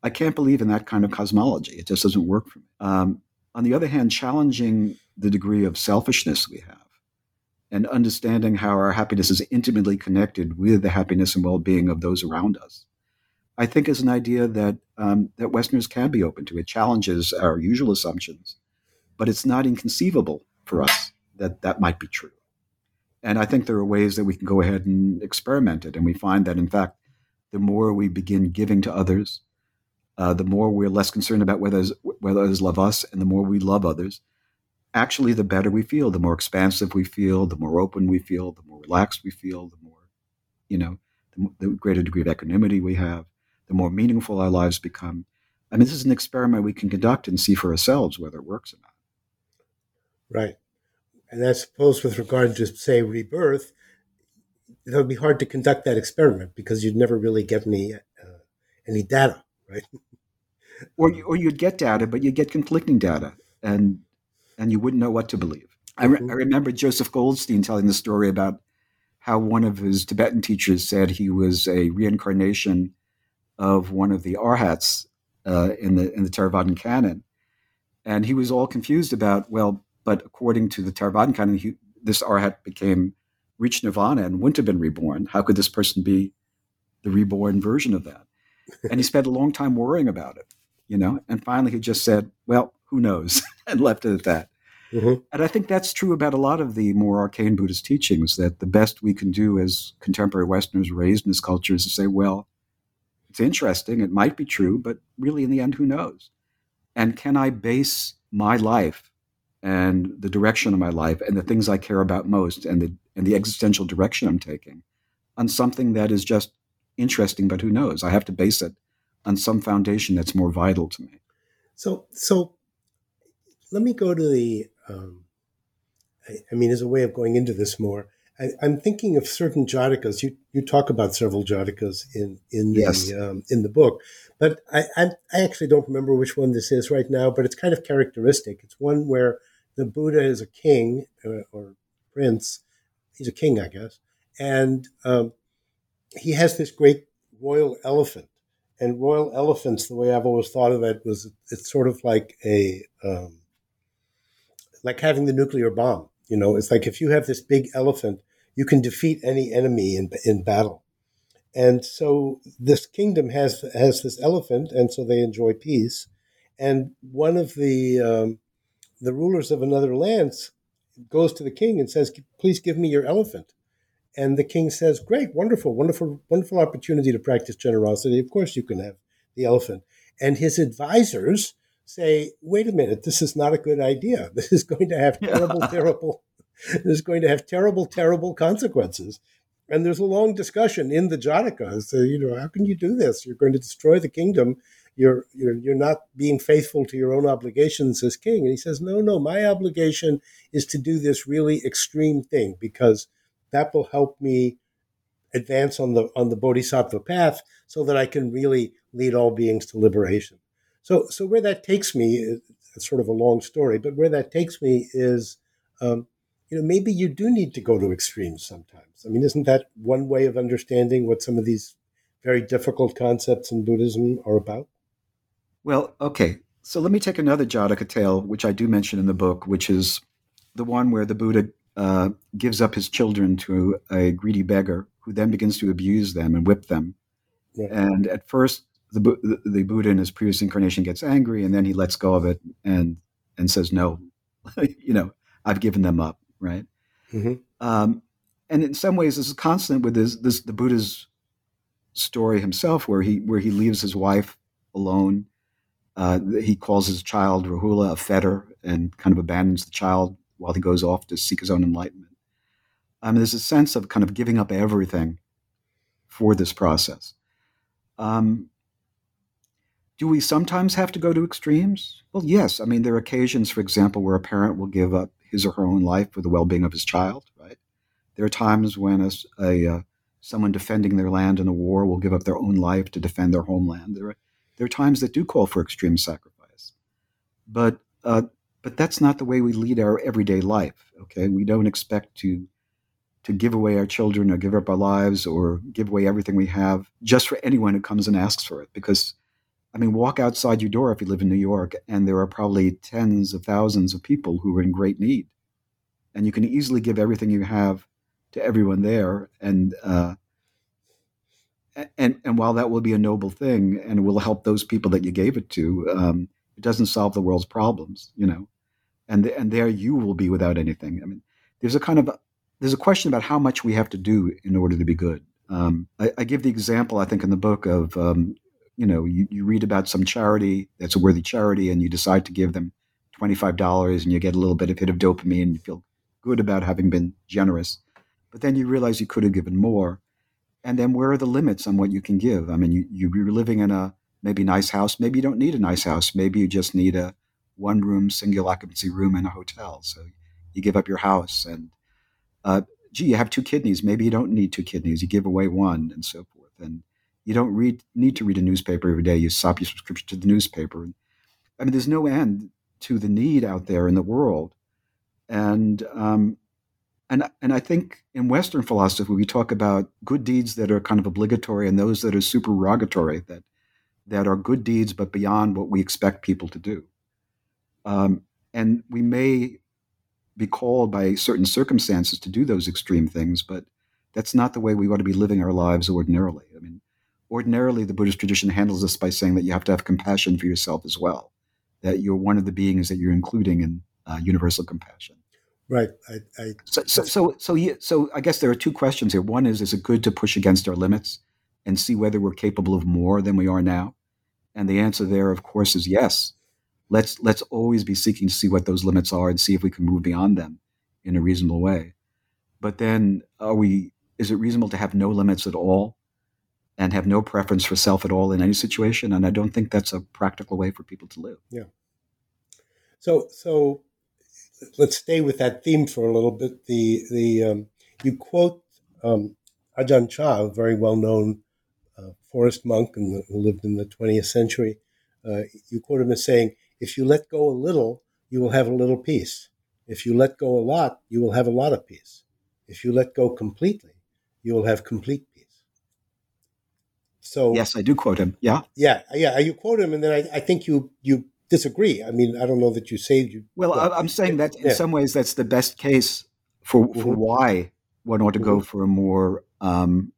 I can't believe in that kind of cosmology. It just doesn't work for me. Um, on the other hand, challenging the degree of selfishness we have and understanding how our happiness is intimately connected with the happiness and well-being of those around us, I think is an idea that um, that Westerners can be open to. It challenges our usual assumptions, but it's not inconceivable for us that that might be true. And I think there are ways that we can go ahead and experiment it. And we find that, in fact, the more we begin giving to others, uh, the more we're less concerned about whether others, whether others love us, and the more we love others, actually, the better we feel. The more expansive we feel, the more open we feel, the more relaxed we feel, the more, you know, the, the greater degree of equanimity we have, the more meaningful our lives become. I mean, this is an experiment we can conduct and see for ourselves whether it works or not. Right. And I suppose with regard to, say, rebirth, it would be hard to conduct that experiment because you'd never really get any, uh, any data, right? or you, or you'd get data, but you'd get conflicting data, and and you wouldn't know what to believe. I, re- mm-hmm. I remember Joseph Goldstein telling the story about how one of his Tibetan teachers said he was a reincarnation of one of the arhats uh, in the in the Theravadan canon, and he was all confused about well, but according to the Theravadan canon, he, this arhat became reached nirvana and wouldn't have been reborn. How could this person be the reborn version of that? And he <laughs> spent a long time worrying about it you know? And finally, he just said, well, who knows? <laughs> and left it at that. Mm-hmm. And I think that's true about a lot of the more arcane Buddhist teachings that the best we can do as contemporary Westerners raised in this culture is to say, well, it's interesting, it might be true, but really in the end, who knows? And can I base my life and the direction of my life and the things I care about most and the, and the existential direction I'm taking on something that is just interesting, but who knows? I have to base it on some foundation that's more vital to me. So, so let me go to the. Um, I, I, mean, as a way of going into this more, I, am thinking of certain jatakas. You you talk about several jatakas in in yes. the um, in the book, but I, I I actually don't remember which one this is right now. But it's kind of characteristic. It's one where the Buddha is a king or, uh, or prince. He's a king, I guess, and um, he has this great royal elephant and royal elephants, the way I've always thought of it, was it's sort of like a um, like having the nuclear bomb. You know, it's like if you have this big elephant, you can defeat any enemy in in battle. And so this kingdom has has this elephant, and so they enjoy peace. And one of the um, the rulers of another land goes to the king and says, "Please give me your elephant." And the king says, Great, wonderful, wonderful, wonderful opportunity to practice generosity. Of course, you can have the elephant. And his advisors say, wait a minute, this is not a good idea. <laughs> This is going to have terrible, terrible, <laughs> this is going to have terrible, terrible consequences. And there's a long discussion in the Jataka as to, you know, how can you do this? You're going to destroy the kingdom. You're, you're, you're not being faithful to your own obligations as king. And he says, no, no, my obligation is to do this really extreme thing because that will help me advance on the on the bodhisattva path so that I can really lead all beings to liberation. So so where that takes me, it's sort of a long story, but where that takes me is, um, you know, maybe you do need to go to extremes sometimes. I mean, isn't that one way of understanding what some of these very difficult concepts in Buddhism are about? Well, okay. So let me take another Jataka tale, which I do mention in the book, which is the one where the Buddha uh, gives up his children to a greedy beggar who then begins to abuse them and whip them. Yeah. And at first, the, the, the Buddha in his previous incarnation gets angry, and then he lets go of it and and says, "No, <laughs> you know, I've given them up." Right. Mm-hmm. Um, and in some ways, this is constant with this, this the Buddha's story himself, where he where he leaves his wife alone. Uh, he calls his child Rahula a fetter and kind of abandons the child while he goes off to seek his own enlightenment. Um, there's a sense of kind of giving up everything for this process. Um, do we sometimes have to go to extremes? Well, yes. I mean, there are occasions, for example, where a parent will give up his or her own life for the well-being of his child. Right? There are times when a, a uh, someone defending their land in a war will give up their own life to defend their homeland. There are there are times that do call for extreme sacrifice, but uh, but that's not the way we lead our everyday life. Okay, we don't expect to to give away our children or give up our lives or give away everything we have just for anyone who comes and asks for it. Because, I mean, walk outside your door if you live in New York, and there are probably tens of thousands of people who are in great need. And you can easily give everything you have to everyone there. And, uh, and, and while that will be a noble thing and will help those people that you gave it to, um, it doesn't solve the world's problems, you know. And, and there you will be without anything. I mean, there's a kind of there's a question about how much we have to do in order to be good. Um, I, I, give the example, I think, in the book of, um, you know, you, you, read about some charity that's a worthy charity and you decide to give them $25 and you get a little bit of hit of dopamine and you feel good about having been generous. But then you realize you could have given more. And then where are the limits on what you can give? I mean, you, you're living in a maybe nice house. Maybe you don't need a nice house. Maybe you just need a one room, single occupancy room in a hotel. So you give up your house and uh, gee, you have two kidneys. Maybe you don't need two kidneys. You give away one, and so forth. And you don't read need to read a newspaper every day. You stop your subscription to the newspaper. I mean, there's no end to the need out there in the world, and um, and and I think in Western philosophy we talk about good deeds that are kind of obligatory and those that are supererogatory that that are good deeds but beyond what we expect people to do. Um, and we may be called by certain circumstances to do those extreme things, but that's not the way we ought to be living our lives ordinarily. I mean, ordinarily, the Buddhist tradition handles this by saying that you have to have compassion for yourself as well, that you're one of the beings that you're including in uh, universal compassion. Right. I, I, so, so, so, so, yeah, so I guess there are two questions here. One is, is it good to push against our limits and see whether we're capable of more than we are now? And the answer there, of course, is yes let's let's always be seeking to see what those limits are and see if we can move beyond them in a reasonable way. But then, are we? Is it reasonable to have no limits at all, and have no preference for self at all in any situation? And I don't think that's a practical way for people to live. Yeah. So so let's stay with that theme for a little bit. The the um, you quote um, Ajahn Chah, a very well known uh, forest monk who lived in the 20th century. Uh, you quote him as saying, if you let go a little, you will have a little peace. If you let go a lot, you will have a lot of peace. If you let go completely, you will have complete. So yes, I do quote him. Yeah, yeah, yeah. You quote him, and then I, I think you you disagree. I mean, I don't know that you saved you. Well, I'm saying that in yeah. some ways that's the best case for for mm-hmm. why one ought to mm-hmm. go for a more um,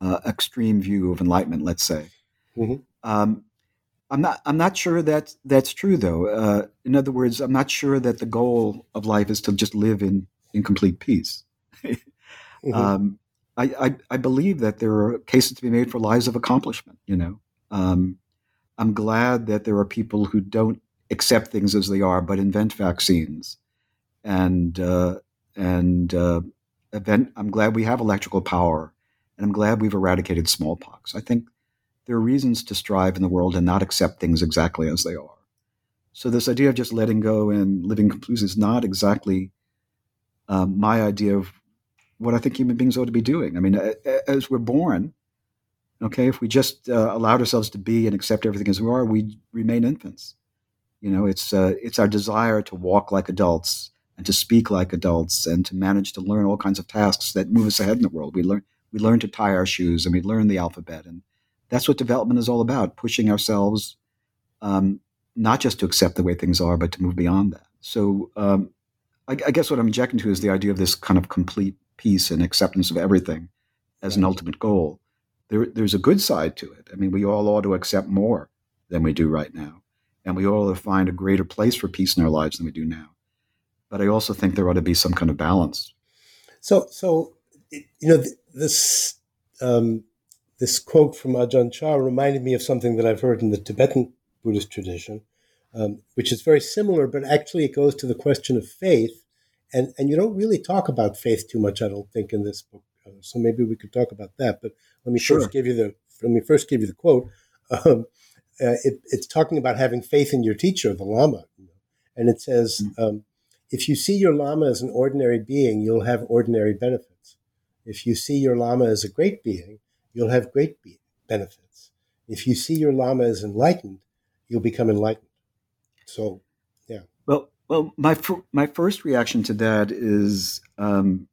uh, extreme view of enlightenment. Let's say. Mm-hmm. Um, I'm not. I'm not sure that that's true, though. Uh, in other words, I'm not sure that the goal of life is to just live in in complete peace. <laughs> mm-hmm. um, I, I, believe that there are cases to be made for lives of accomplishment. You know, um, I'm glad that there are people who don't accept things as they are, but invent vaccines. And uh, and uh, event, I'm glad we have electrical power, and I'm glad we've eradicated smallpox. I think there are reasons to strive in the world and not accept things exactly as they are. So this idea of just letting go and living completely is not exactly um, my idea of what I think human beings ought to be doing. I mean, as we're born, okay, if we just uh, allowed ourselves to be and accept everything as we are, we remain infants. You know, it's uh, it's our desire to walk like adults and to speak like adults and to manage to learn all kinds of tasks that move us ahead in the world. We learn we learn to tie our shoes and we learn the alphabet, and that's what development is all about: pushing ourselves, um, not just to accept the way things are, but to move beyond that. So, um, I, I, guess what I'm objecting to is the idea of this kind of complete peace and acceptance of everything as an ultimate goal. There, there's a good side to it. I mean, we all ought to accept more than we do right now and we all ought to find a greater place for peace in our lives than we do now. But I also think there ought to be some kind of balance. So, so you know, this um, this quote from Ajahn Chah reminded me of something that I've heard in the Tibetan Buddhist tradition, um, which is very similar, but actually it goes to the question of faith, and and you don't really talk about faith too much, I don't think, in this book. Uh, so maybe we could talk about that. But let me sure. first give you the let me first give you the quote. <laughs> Um, uh, it, it's talking about having faith in your teacher, the Lama. You know? And it says, mm-hmm. um, if you see your Lama as an ordinary being, you'll have ordinary benefits. If you see your Lama as a great being, you'll have great be- benefits. If you see your Lama as enlightened, you'll become enlightened. So, yeah. Well, well, my fr- my first reaction to that is um,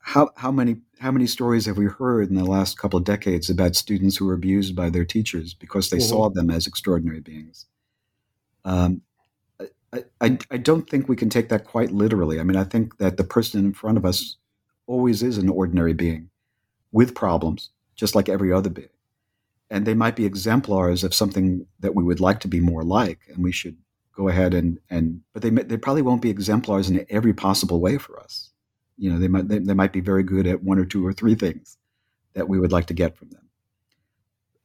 how how many how many stories have we heard in the last couple of decades about students who were abused by their teachers because they mm-hmm. saw them as extraordinary beings? Um, I, I, I don't think we can take that quite literally. I mean, I think that the person in front of us always is an ordinary being with problems, just like every other being. And they might be exemplars of something that we would like to be more like, and we should go ahead and, and but they, they probably won't be exemplars in every possible way for us you know they might they, they, might be very good at one or two or three things that we would like to get from them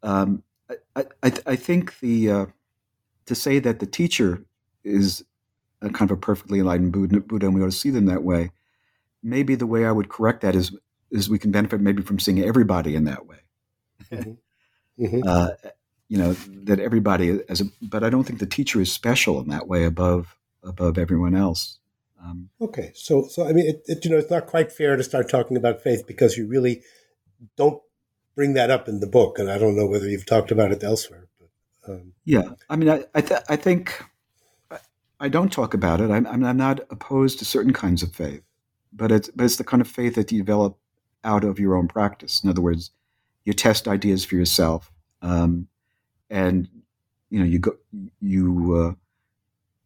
um, I, I, I, think the uh, to say that the teacher is a kind of a perfectly enlightened Buddha, Buddha and we ought to see them that way maybe the way I would correct that is is we can benefit maybe from seeing everybody in that way mm-hmm. <laughs> Mm-hmm. Uh, you know that everybody as a but I don't think the teacher is special in that way above above everyone else um, okay, so so I mean, it, it, you know, it's not quite fair to start talking about faith because you really don't bring that up in the book, and I don't know whether you've talked about it elsewhere. But, um, yeah, I mean, I I, th- I think I, I, don't talk about it. I'm, I'm not opposed to certain kinds of faith, but it's but it's the kind of faith that you develop out of your own practice. In other words, you test ideas for yourself, um, and you know you go you. Uh,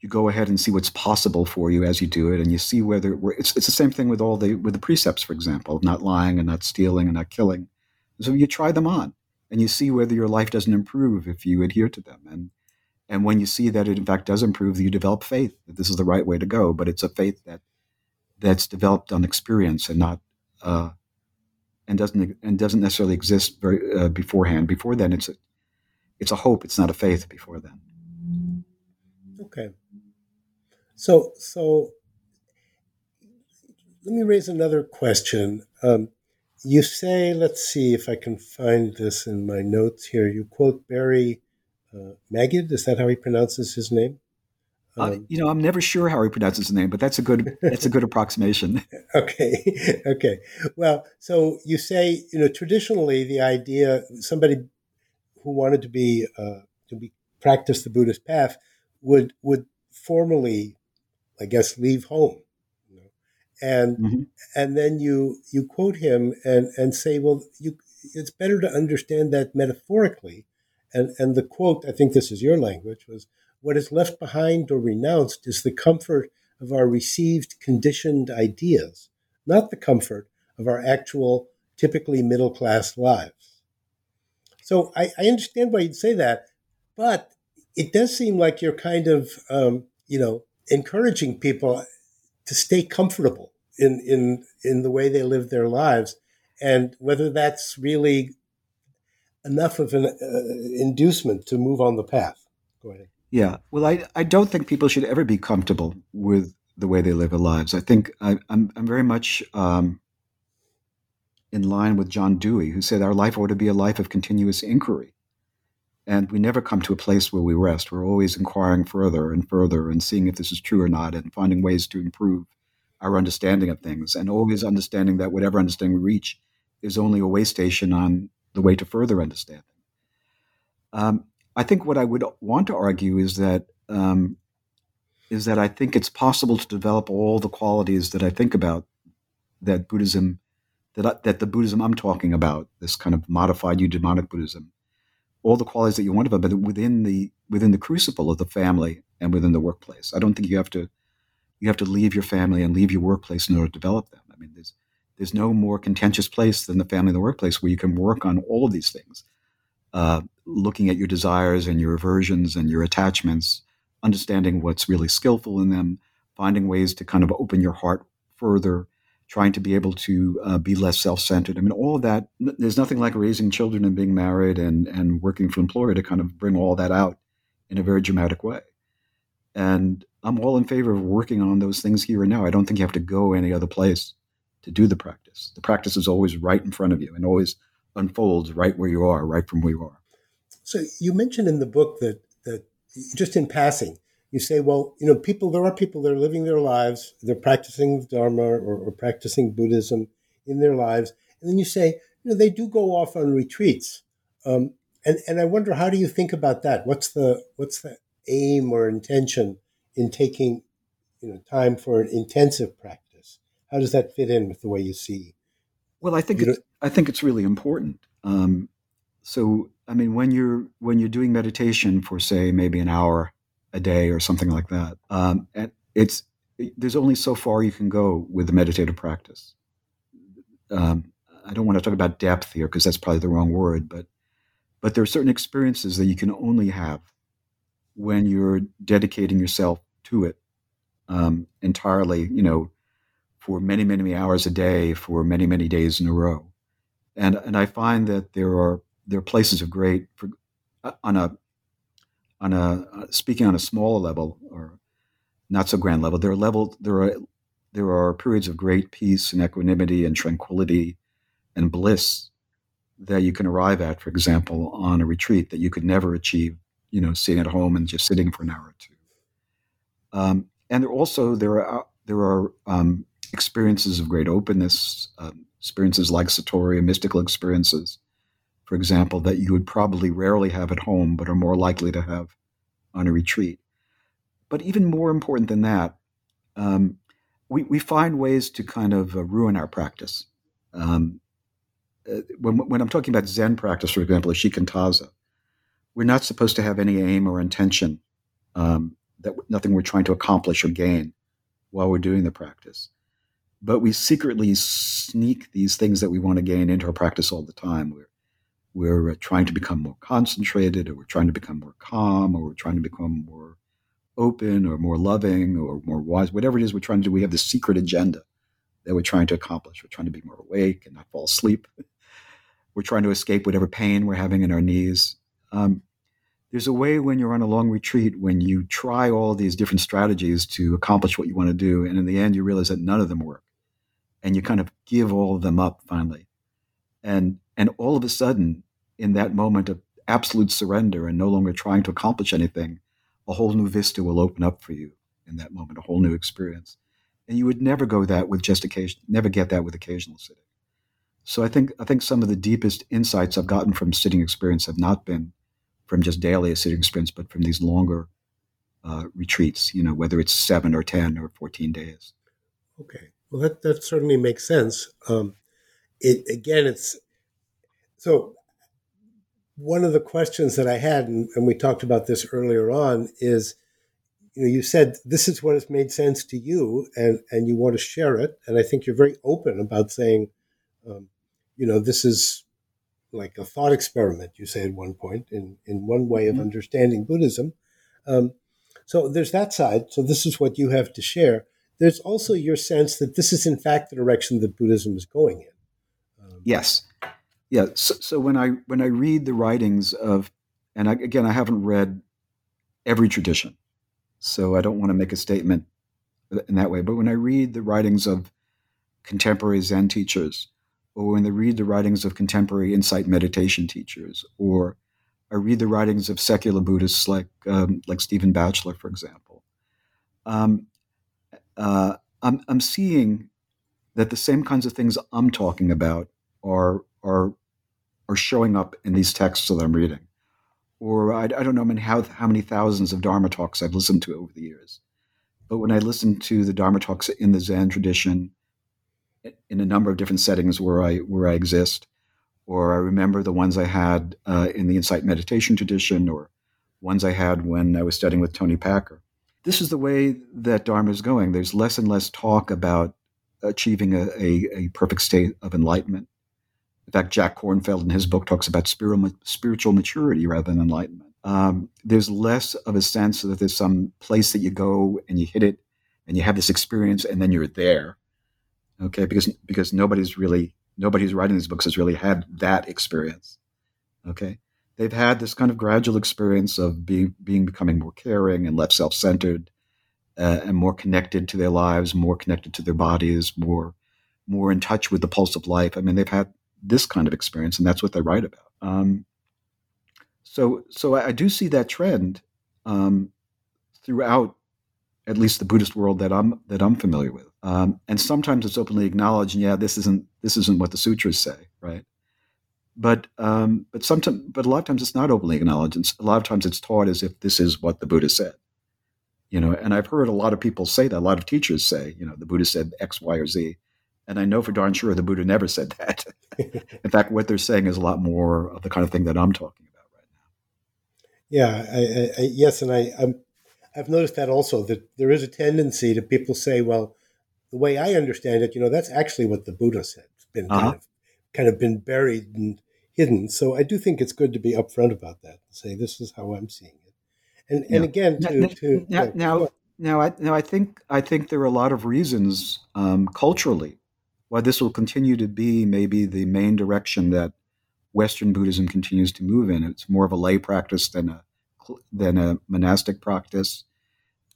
you go ahead and see what's possible for you as you do it, and you see whether it's it's the same thing with all the with the precepts, for example, not lying and not stealing and not killing. So you try them on, and you see whether your life doesn't improve if you adhere to them, and and when you see that it in fact does improve, you develop faith that this is the right way to go. But it's a faith that that's developed on experience and not uh, and doesn't and doesn't necessarily exist very uh, beforehand. Before then, it's it's a hope. It's not a faith. Before then. Okay. So, so let me raise another question. Um, you say, let's see if I can find this in my notes here. You quote Barry uh, Magid. Is that how he pronounces his name? Uh, um, uh, you know, I'm never sure how he pronounces his name, but that's a good that's a good approximation. <laughs> okay, <laughs> okay. Well, so you say, you know, traditionally the idea somebody who wanted to be uh, to be practice the Buddhist path would would formally I guess, leave home. You know? And mm-hmm. and then you you quote him and and say, well, you it's better to understand that metaphorically. And and the quote, I think this is your language, was what is left behind or renounced is the comfort of our received conditioned ideas, not the comfort of our actual, typically middle class lives. So I, I, understand why you'd say that, but it does seem like you're kind of, um, you know, encouraging people to stay comfortable in in in the way they live their lives and whether that's really enough of an uh, inducement to move on the path. Go ahead. Yeah. Well, I, I don't think people should ever be comfortable with the way they live their lives. I think I, am I'm, I'm very much um, in line with John Dewey, who said our life ought to be a life of continuous inquiry. And we never come to a place where we rest. We're always inquiring further and further and seeing if this is true or not and finding ways to improve our understanding of things and always understanding that whatever understanding we reach is only a way station on the way to further understanding. Um, I think what I would want to argue is that um, is that I think it's possible to develop all the qualities that I think about that Buddhism that that the Buddhism I'm talking about, this kind of modified eudaimonic Buddhism, all the qualities that you want about, but within the within the crucible of the family and within the workplace. I don't think you have to you have to leave your family and leave your workplace in order to develop them. I mean, there's there's no more contentious place than the family and the workplace where you can work on all of these things, uh, looking at your desires and your aversions and your attachments, understanding what's really skillful in them, finding ways to kind of open your heart further, trying to be able to uh, be less self-centered. I mean, all of that. There's nothing like raising children and being married and and working for an employer to kind of bring all that out in a very dramatic way. And I'm all in favor of working on those things here and now. I don't think you have to go any other place to do the practice. The practice is always right in front of you and always unfolds right where you are, right from where you are. So you mentioned in the book that that just in passing, you say, well, you know, people there are people that are living their lives, they're practicing Dharma or, or practicing Buddhism in their lives, and then you say, you know, they do go off on retreats. Um, and and I wonder how do you think about that? What's the what's the aim or intention in taking you know time for an intensive practice? How does that fit in with the way you see? Well, I think it's, I think it's really important. Um, so, I mean, when you're when you're doing meditation for say maybe an hour a day or something like that, um, and it's there's only so far you can go with the meditative practice. Um, I don't want to talk about depth here because that's probably the wrong word, but but there are certain experiences that you can only have when you're dedicating yourself to it um, entirely, you know, for many, many, many hours a day for many, many days in a row. And and I find that there are there are places of great uh, on a on a speaking on a smaller level or not so grand level. There are level there are there are periods of great peace and equanimity and tranquility and bliss that you can arrive at, for example, on a retreat that you could never achieve you know, sitting at home and just sitting for an hour or two. Um, and there also there are there are um, experiences of great openness, um, experiences like satori, mystical experiences, for example, that you would probably rarely have at home, but are more likely to have on a retreat. But even more important than that, um, we, we find ways to kind of uh, ruin our practice. Um, uh, when, when I'm talking about Zen practice, for example, shikantaza, we're not supposed to have any aim or intention um, that nothing we're trying to accomplish or gain while we're doing the practice but we secretly sneak these things that we want to gain into our practice all the time we're we're uh, trying to become more concentrated or we're trying to become more calm or we're trying to become more open or more loving or more wise whatever it is we're trying to do we have this secret agenda that we're trying to accomplish. We're trying to be more awake and not fall asleep. <laughs> We're trying to escape whatever pain we're having in our knees. Um, there's a way when you're on a long retreat when you try all these different strategies to accomplish what you want to do and in the end you realize that none of them work. And you kind of give all of them up finally. And and all of a sudden in that moment of absolute surrender and no longer trying to accomplish anything a whole new vista will open up for you in that moment a whole new experience and you would never go that with just occasion never get that with occasional sitting so i think i think some of the deepest insights i've gotten from sitting experience have not been from just daily sitting sprints, but from these longer uh, retreats, you know, whether it's seven or 10 or 14 days. Okay. Well, that, that certainly makes sense. Um, it, again, it's so one of the questions that I had, and, and, we talked about this earlier on, is you know, you said this is what has made sense to you, and and you want to share it, and I think you're very open about saying, um, you know, this is like a thought experiment, you say at one point, in, in one way of mm-hmm. understanding Buddhism. Um, so there's that side. So this is what you have to share. There's also your sense that this is, in fact, the direction that Buddhism is going in. Um, yes. Yeah. So, so when I when I read the writings of, and I, again, I haven't read every tradition, so I don't want to make a statement in that way. But when I read the writings of contemporary Zen teachers, or when I read the writings of contemporary insight meditation teachers, or I read the writings of secular Buddhists like um, like Stephen Batchelor, for example, um, uh, I'm, I'm seeing that the same kinds of things I'm talking about are are are showing up in these texts that I'm reading. Or I, I don't know I mean, how how many thousands of Dharma talks I've listened to over the years. But when I listen to the Dharma talks in the Zen tradition, in a number of different settings where I where I exist, or I remember the ones I had uh, in the Insight Meditation tradition, or ones I had when I was studying with Toni Packer. This is the way that Dharma is going. There's less and less talk about achieving a, a, a perfect state of enlightenment. In fact, Jack Kornfield in his book talks about spiritual, maturity rather than enlightenment. Um, there's less of a sense that there's some place that you go and you hit it and you have this experience and then you're there. Okay, because because nobody's really nobody who's writing these books has really had that experience. Okay, they've had this kind of gradual experience of being being becoming more caring and less self-centered uh, and more connected to their lives, more connected to their bodies, more more in touch with the pulse of life. I mean, they've had this kind of experience, and that's what they write about. Um, so, so I, do see that trend um, throughout, at least the Buddhist world that I'm that I'm familiar with. Um, and sometimes it's openly acknowledged, and yeah, this isn't this isn't what the sutras say, right? But um, but sometimes, but a lot of times it's not openly acknowledged, and a lot of times it's taught as if this is what the Buddha said you know and i've heard a lot of people say that a lot of teachers say you know the buddha said x y or z and i know for darn sure the buddha never said that. <laughs> In fact what they're saying is a lot more of the kind of thing that i'm talking about right now. Yeah I, I, yes and I, I'm, i've noticed that also that there is a tendency to people say well the way i understand it you know that's actually what the buddha said. It's been uh-huh. kind of kind of been buried and hidden. So i do think it's good to be upfront about that and say this is how i'm seeing it. And yeah. and again, to, now, to now, now, now, I now I think I think there are a lot of reasons um, culturally why this will continue to be maybe the main direction that Western Buddhism continues to move in. It's more of a lay practice than a than a monastic practice.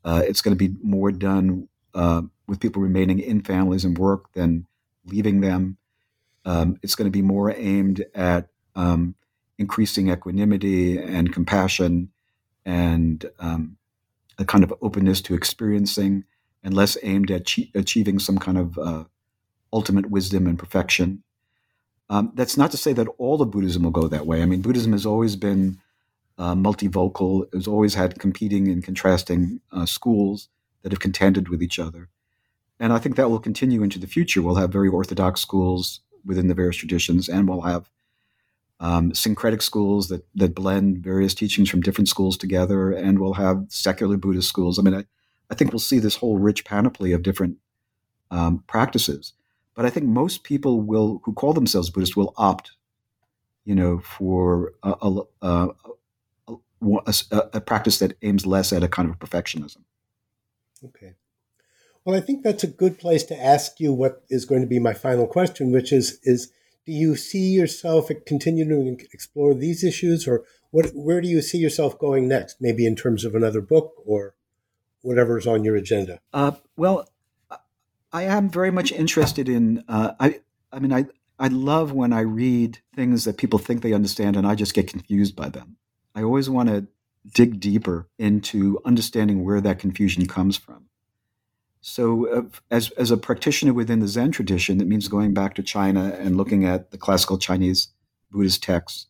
Uh, it's going to be more done uh, with people remaining in families and work than leaving them. Um, it's going to be more aimed at um, increasing equanimity and compassion and um, a kind of openness to experiencing and less aimed at achieving some kind of uh, ultimate wisdom and perfection. Um, that's not to say that all of Buddhism will go that way. I mean, Buddhism has always been uh, multivocal. It's always had competing and contrasting uh, schools that have contended with each other. And I think that will continue into the future. We'll have very orthodox schools within the various traditions, and we'll have um, syncretic schools that that blend various teachings from different schools together, and we'll have secular Buddhist schools. I mean, I, I think we'll see this whole rich panoply of different um, practices. But I think most people will who call themselves Buddhist will opt, you know, for a, a, a, a practice that aims less at a kind of perfectionism. Okay. Well, I think that's a good place to ask you what is going to be my final question, which is is do you see yourself continuing to explore these issues, or what? Where do you see yourself going next? Maybe in terms of another book or whatever's on your agenda. Uh, well, I am very much interested in. Uh, I I mean, I I love when I read things that people think they understand, and I just get confused by them. I always want to dig deeper into understanding where that confusion comes from. So, uh, as, as a practitioner within the Zen tradition, it means going back to China and looking at the classical Chinese Buddhist texts.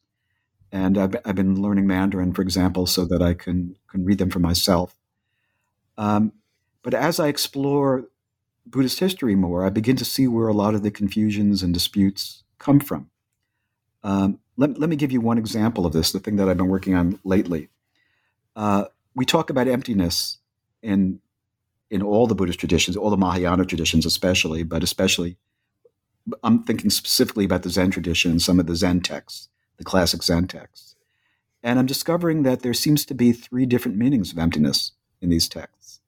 And I've, I've been learning Mandarin, for example, so that I can, can read them for myself. Um, but as I explore Buddhist history more, I begin to see where a lot of the confusions and disputes come from. Um, let, let me give you one example of this, the thing that I've been working on lately. Uh, we talk about emptiness in in all the Buddhist traditions, all the Mahayana traditions, especially, but especially, I'm thinking specifically about the Zen tradition, and some of the Zen texts, the classic Zen texts. And I'm discovering that there seems to be three different meanings of emptiness in these texts.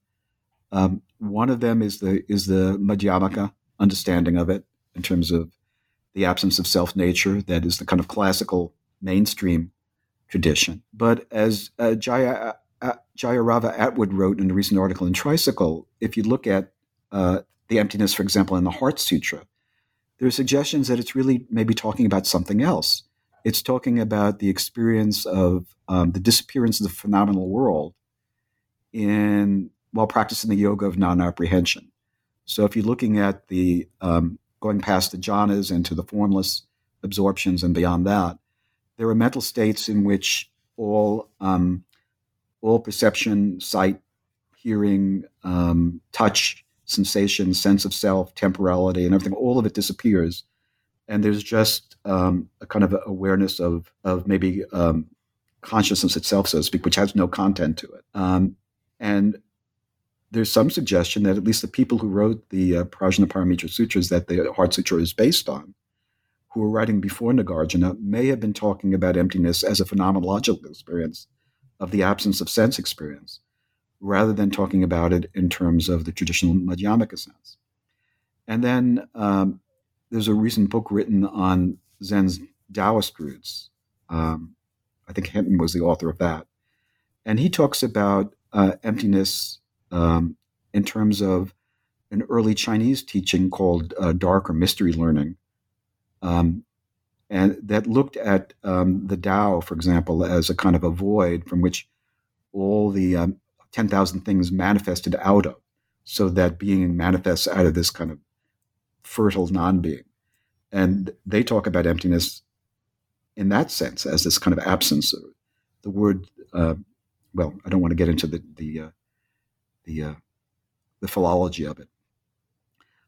Um, one of them is the is the Madhyamaka understanding of it in terms of the absence of self nature, that is the kind of classical mainstream tradition. But as uh, Jaya, uh, Jayarava Attwood wrote in a recent article in Tricycle, if you look at uh, the emptiness, for example, in the Heart Sutra, there are suggestions that it's really maybe talking about something else. It's talking about the experience of um, the disappearance of the phenomenal world in while practicing the yoga of non-apprehension. So if you're looking at the um, going past the jhanas into the formless absorptions and beyond that, there are mental states in which all um, all perception, sight, hearing, um, touch, sensation, sense of self, temporality, and everything, all of it disappears. And there's just um, a kind of awareness of, of maybe um, consciousness itself, so to speak, which has no content to it. Um, and there's some suggestion that at least the people who wrote the uh, Prajnaparamita Sutras that the Heart Sutra is based on, who were writing before Nagarjuna, may have been talking about emptiness as a phenomenological experience of the absence of sense experience rather than talking about it in terms of the traditional Madhyamaka sense. And then um, there's a recent book written on Zen's Taoist roots. Um, I think Hinton was the author of that. And he talks about uh, emptiness um, in terms of an early Chinese teaching called uh, dark or mystery learning. Um, and that looked at um, the Tao, for example, as a kind of a void from which all the um, 10,000 things manifested out of, so that being manifests out of this kind of fertile non being. And they talk about emptiness in that sense as this kind of absence. The word, uh, well, I don't want to get into the the uh, the, uh, the philology of it.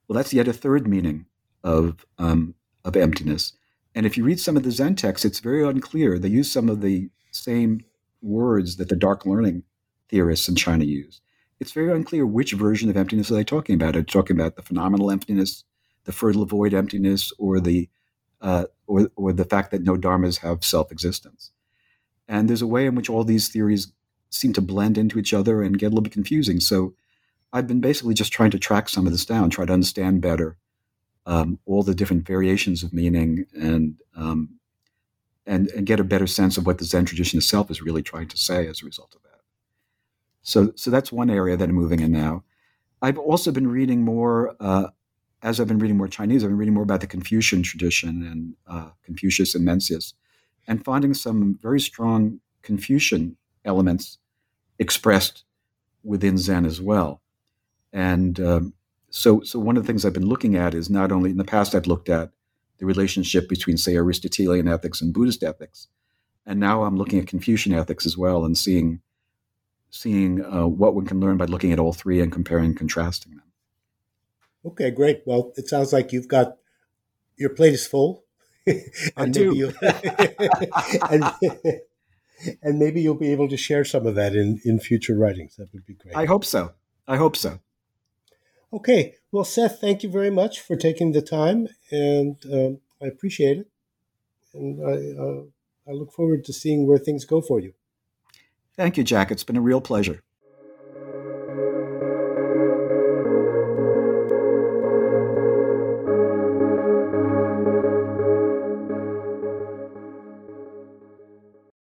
Well, that's yet a third meaning of um, of emptiness. And if you read some of the Zen texts, it's very unclear. They use some of the same words that the dark learning theorists in China use. It's very unclear which version of emptiness are they talking about. Are they talking about the phenomenal emptiness, the fertile void emptiness, or the uh, or, or the fact that no dharmas have self-existence? And there's a way in which all these theories seem to blend into each other and get a little bit confusing. So I've been basically just trying to track some of this down, try to understand better um, all the different variations of meaning and um, and and get a better sense of what the Zen tradition itself is really trying to say as a result of that. So, so that's one area that I'm moving in now. I've also been reading more, uh, as I've been reading more Chinese, I've been reading more about the Confucian tradition and uh, Confucius and Mencius, and finding some very strong Confucian elements expressed within Zen as well. And um, so, so one of the things I've been looking at is not only in the past I've looked at the relationship between, say, Aristotelian ethics and Buddhist ethics, and now I'm looking at Confucian ethics as well and seeing seeing uh, what one can learn by looking at all three and comparing and contrasting them. Okay, great. Well, it sounds like you've got your plate is full. <laughs> and do. Maybe <laughs> <laughs> and, and maybe you'll be able to share some of that in, in future writings. That would be great. I hope so. I hope so. Okay. Well, Seth, thank you very much for taking the time, and um, I appreciate it. And I, uh, I look forward to seeing where things go for you. Thank you, Jack. It's been a real pleasure.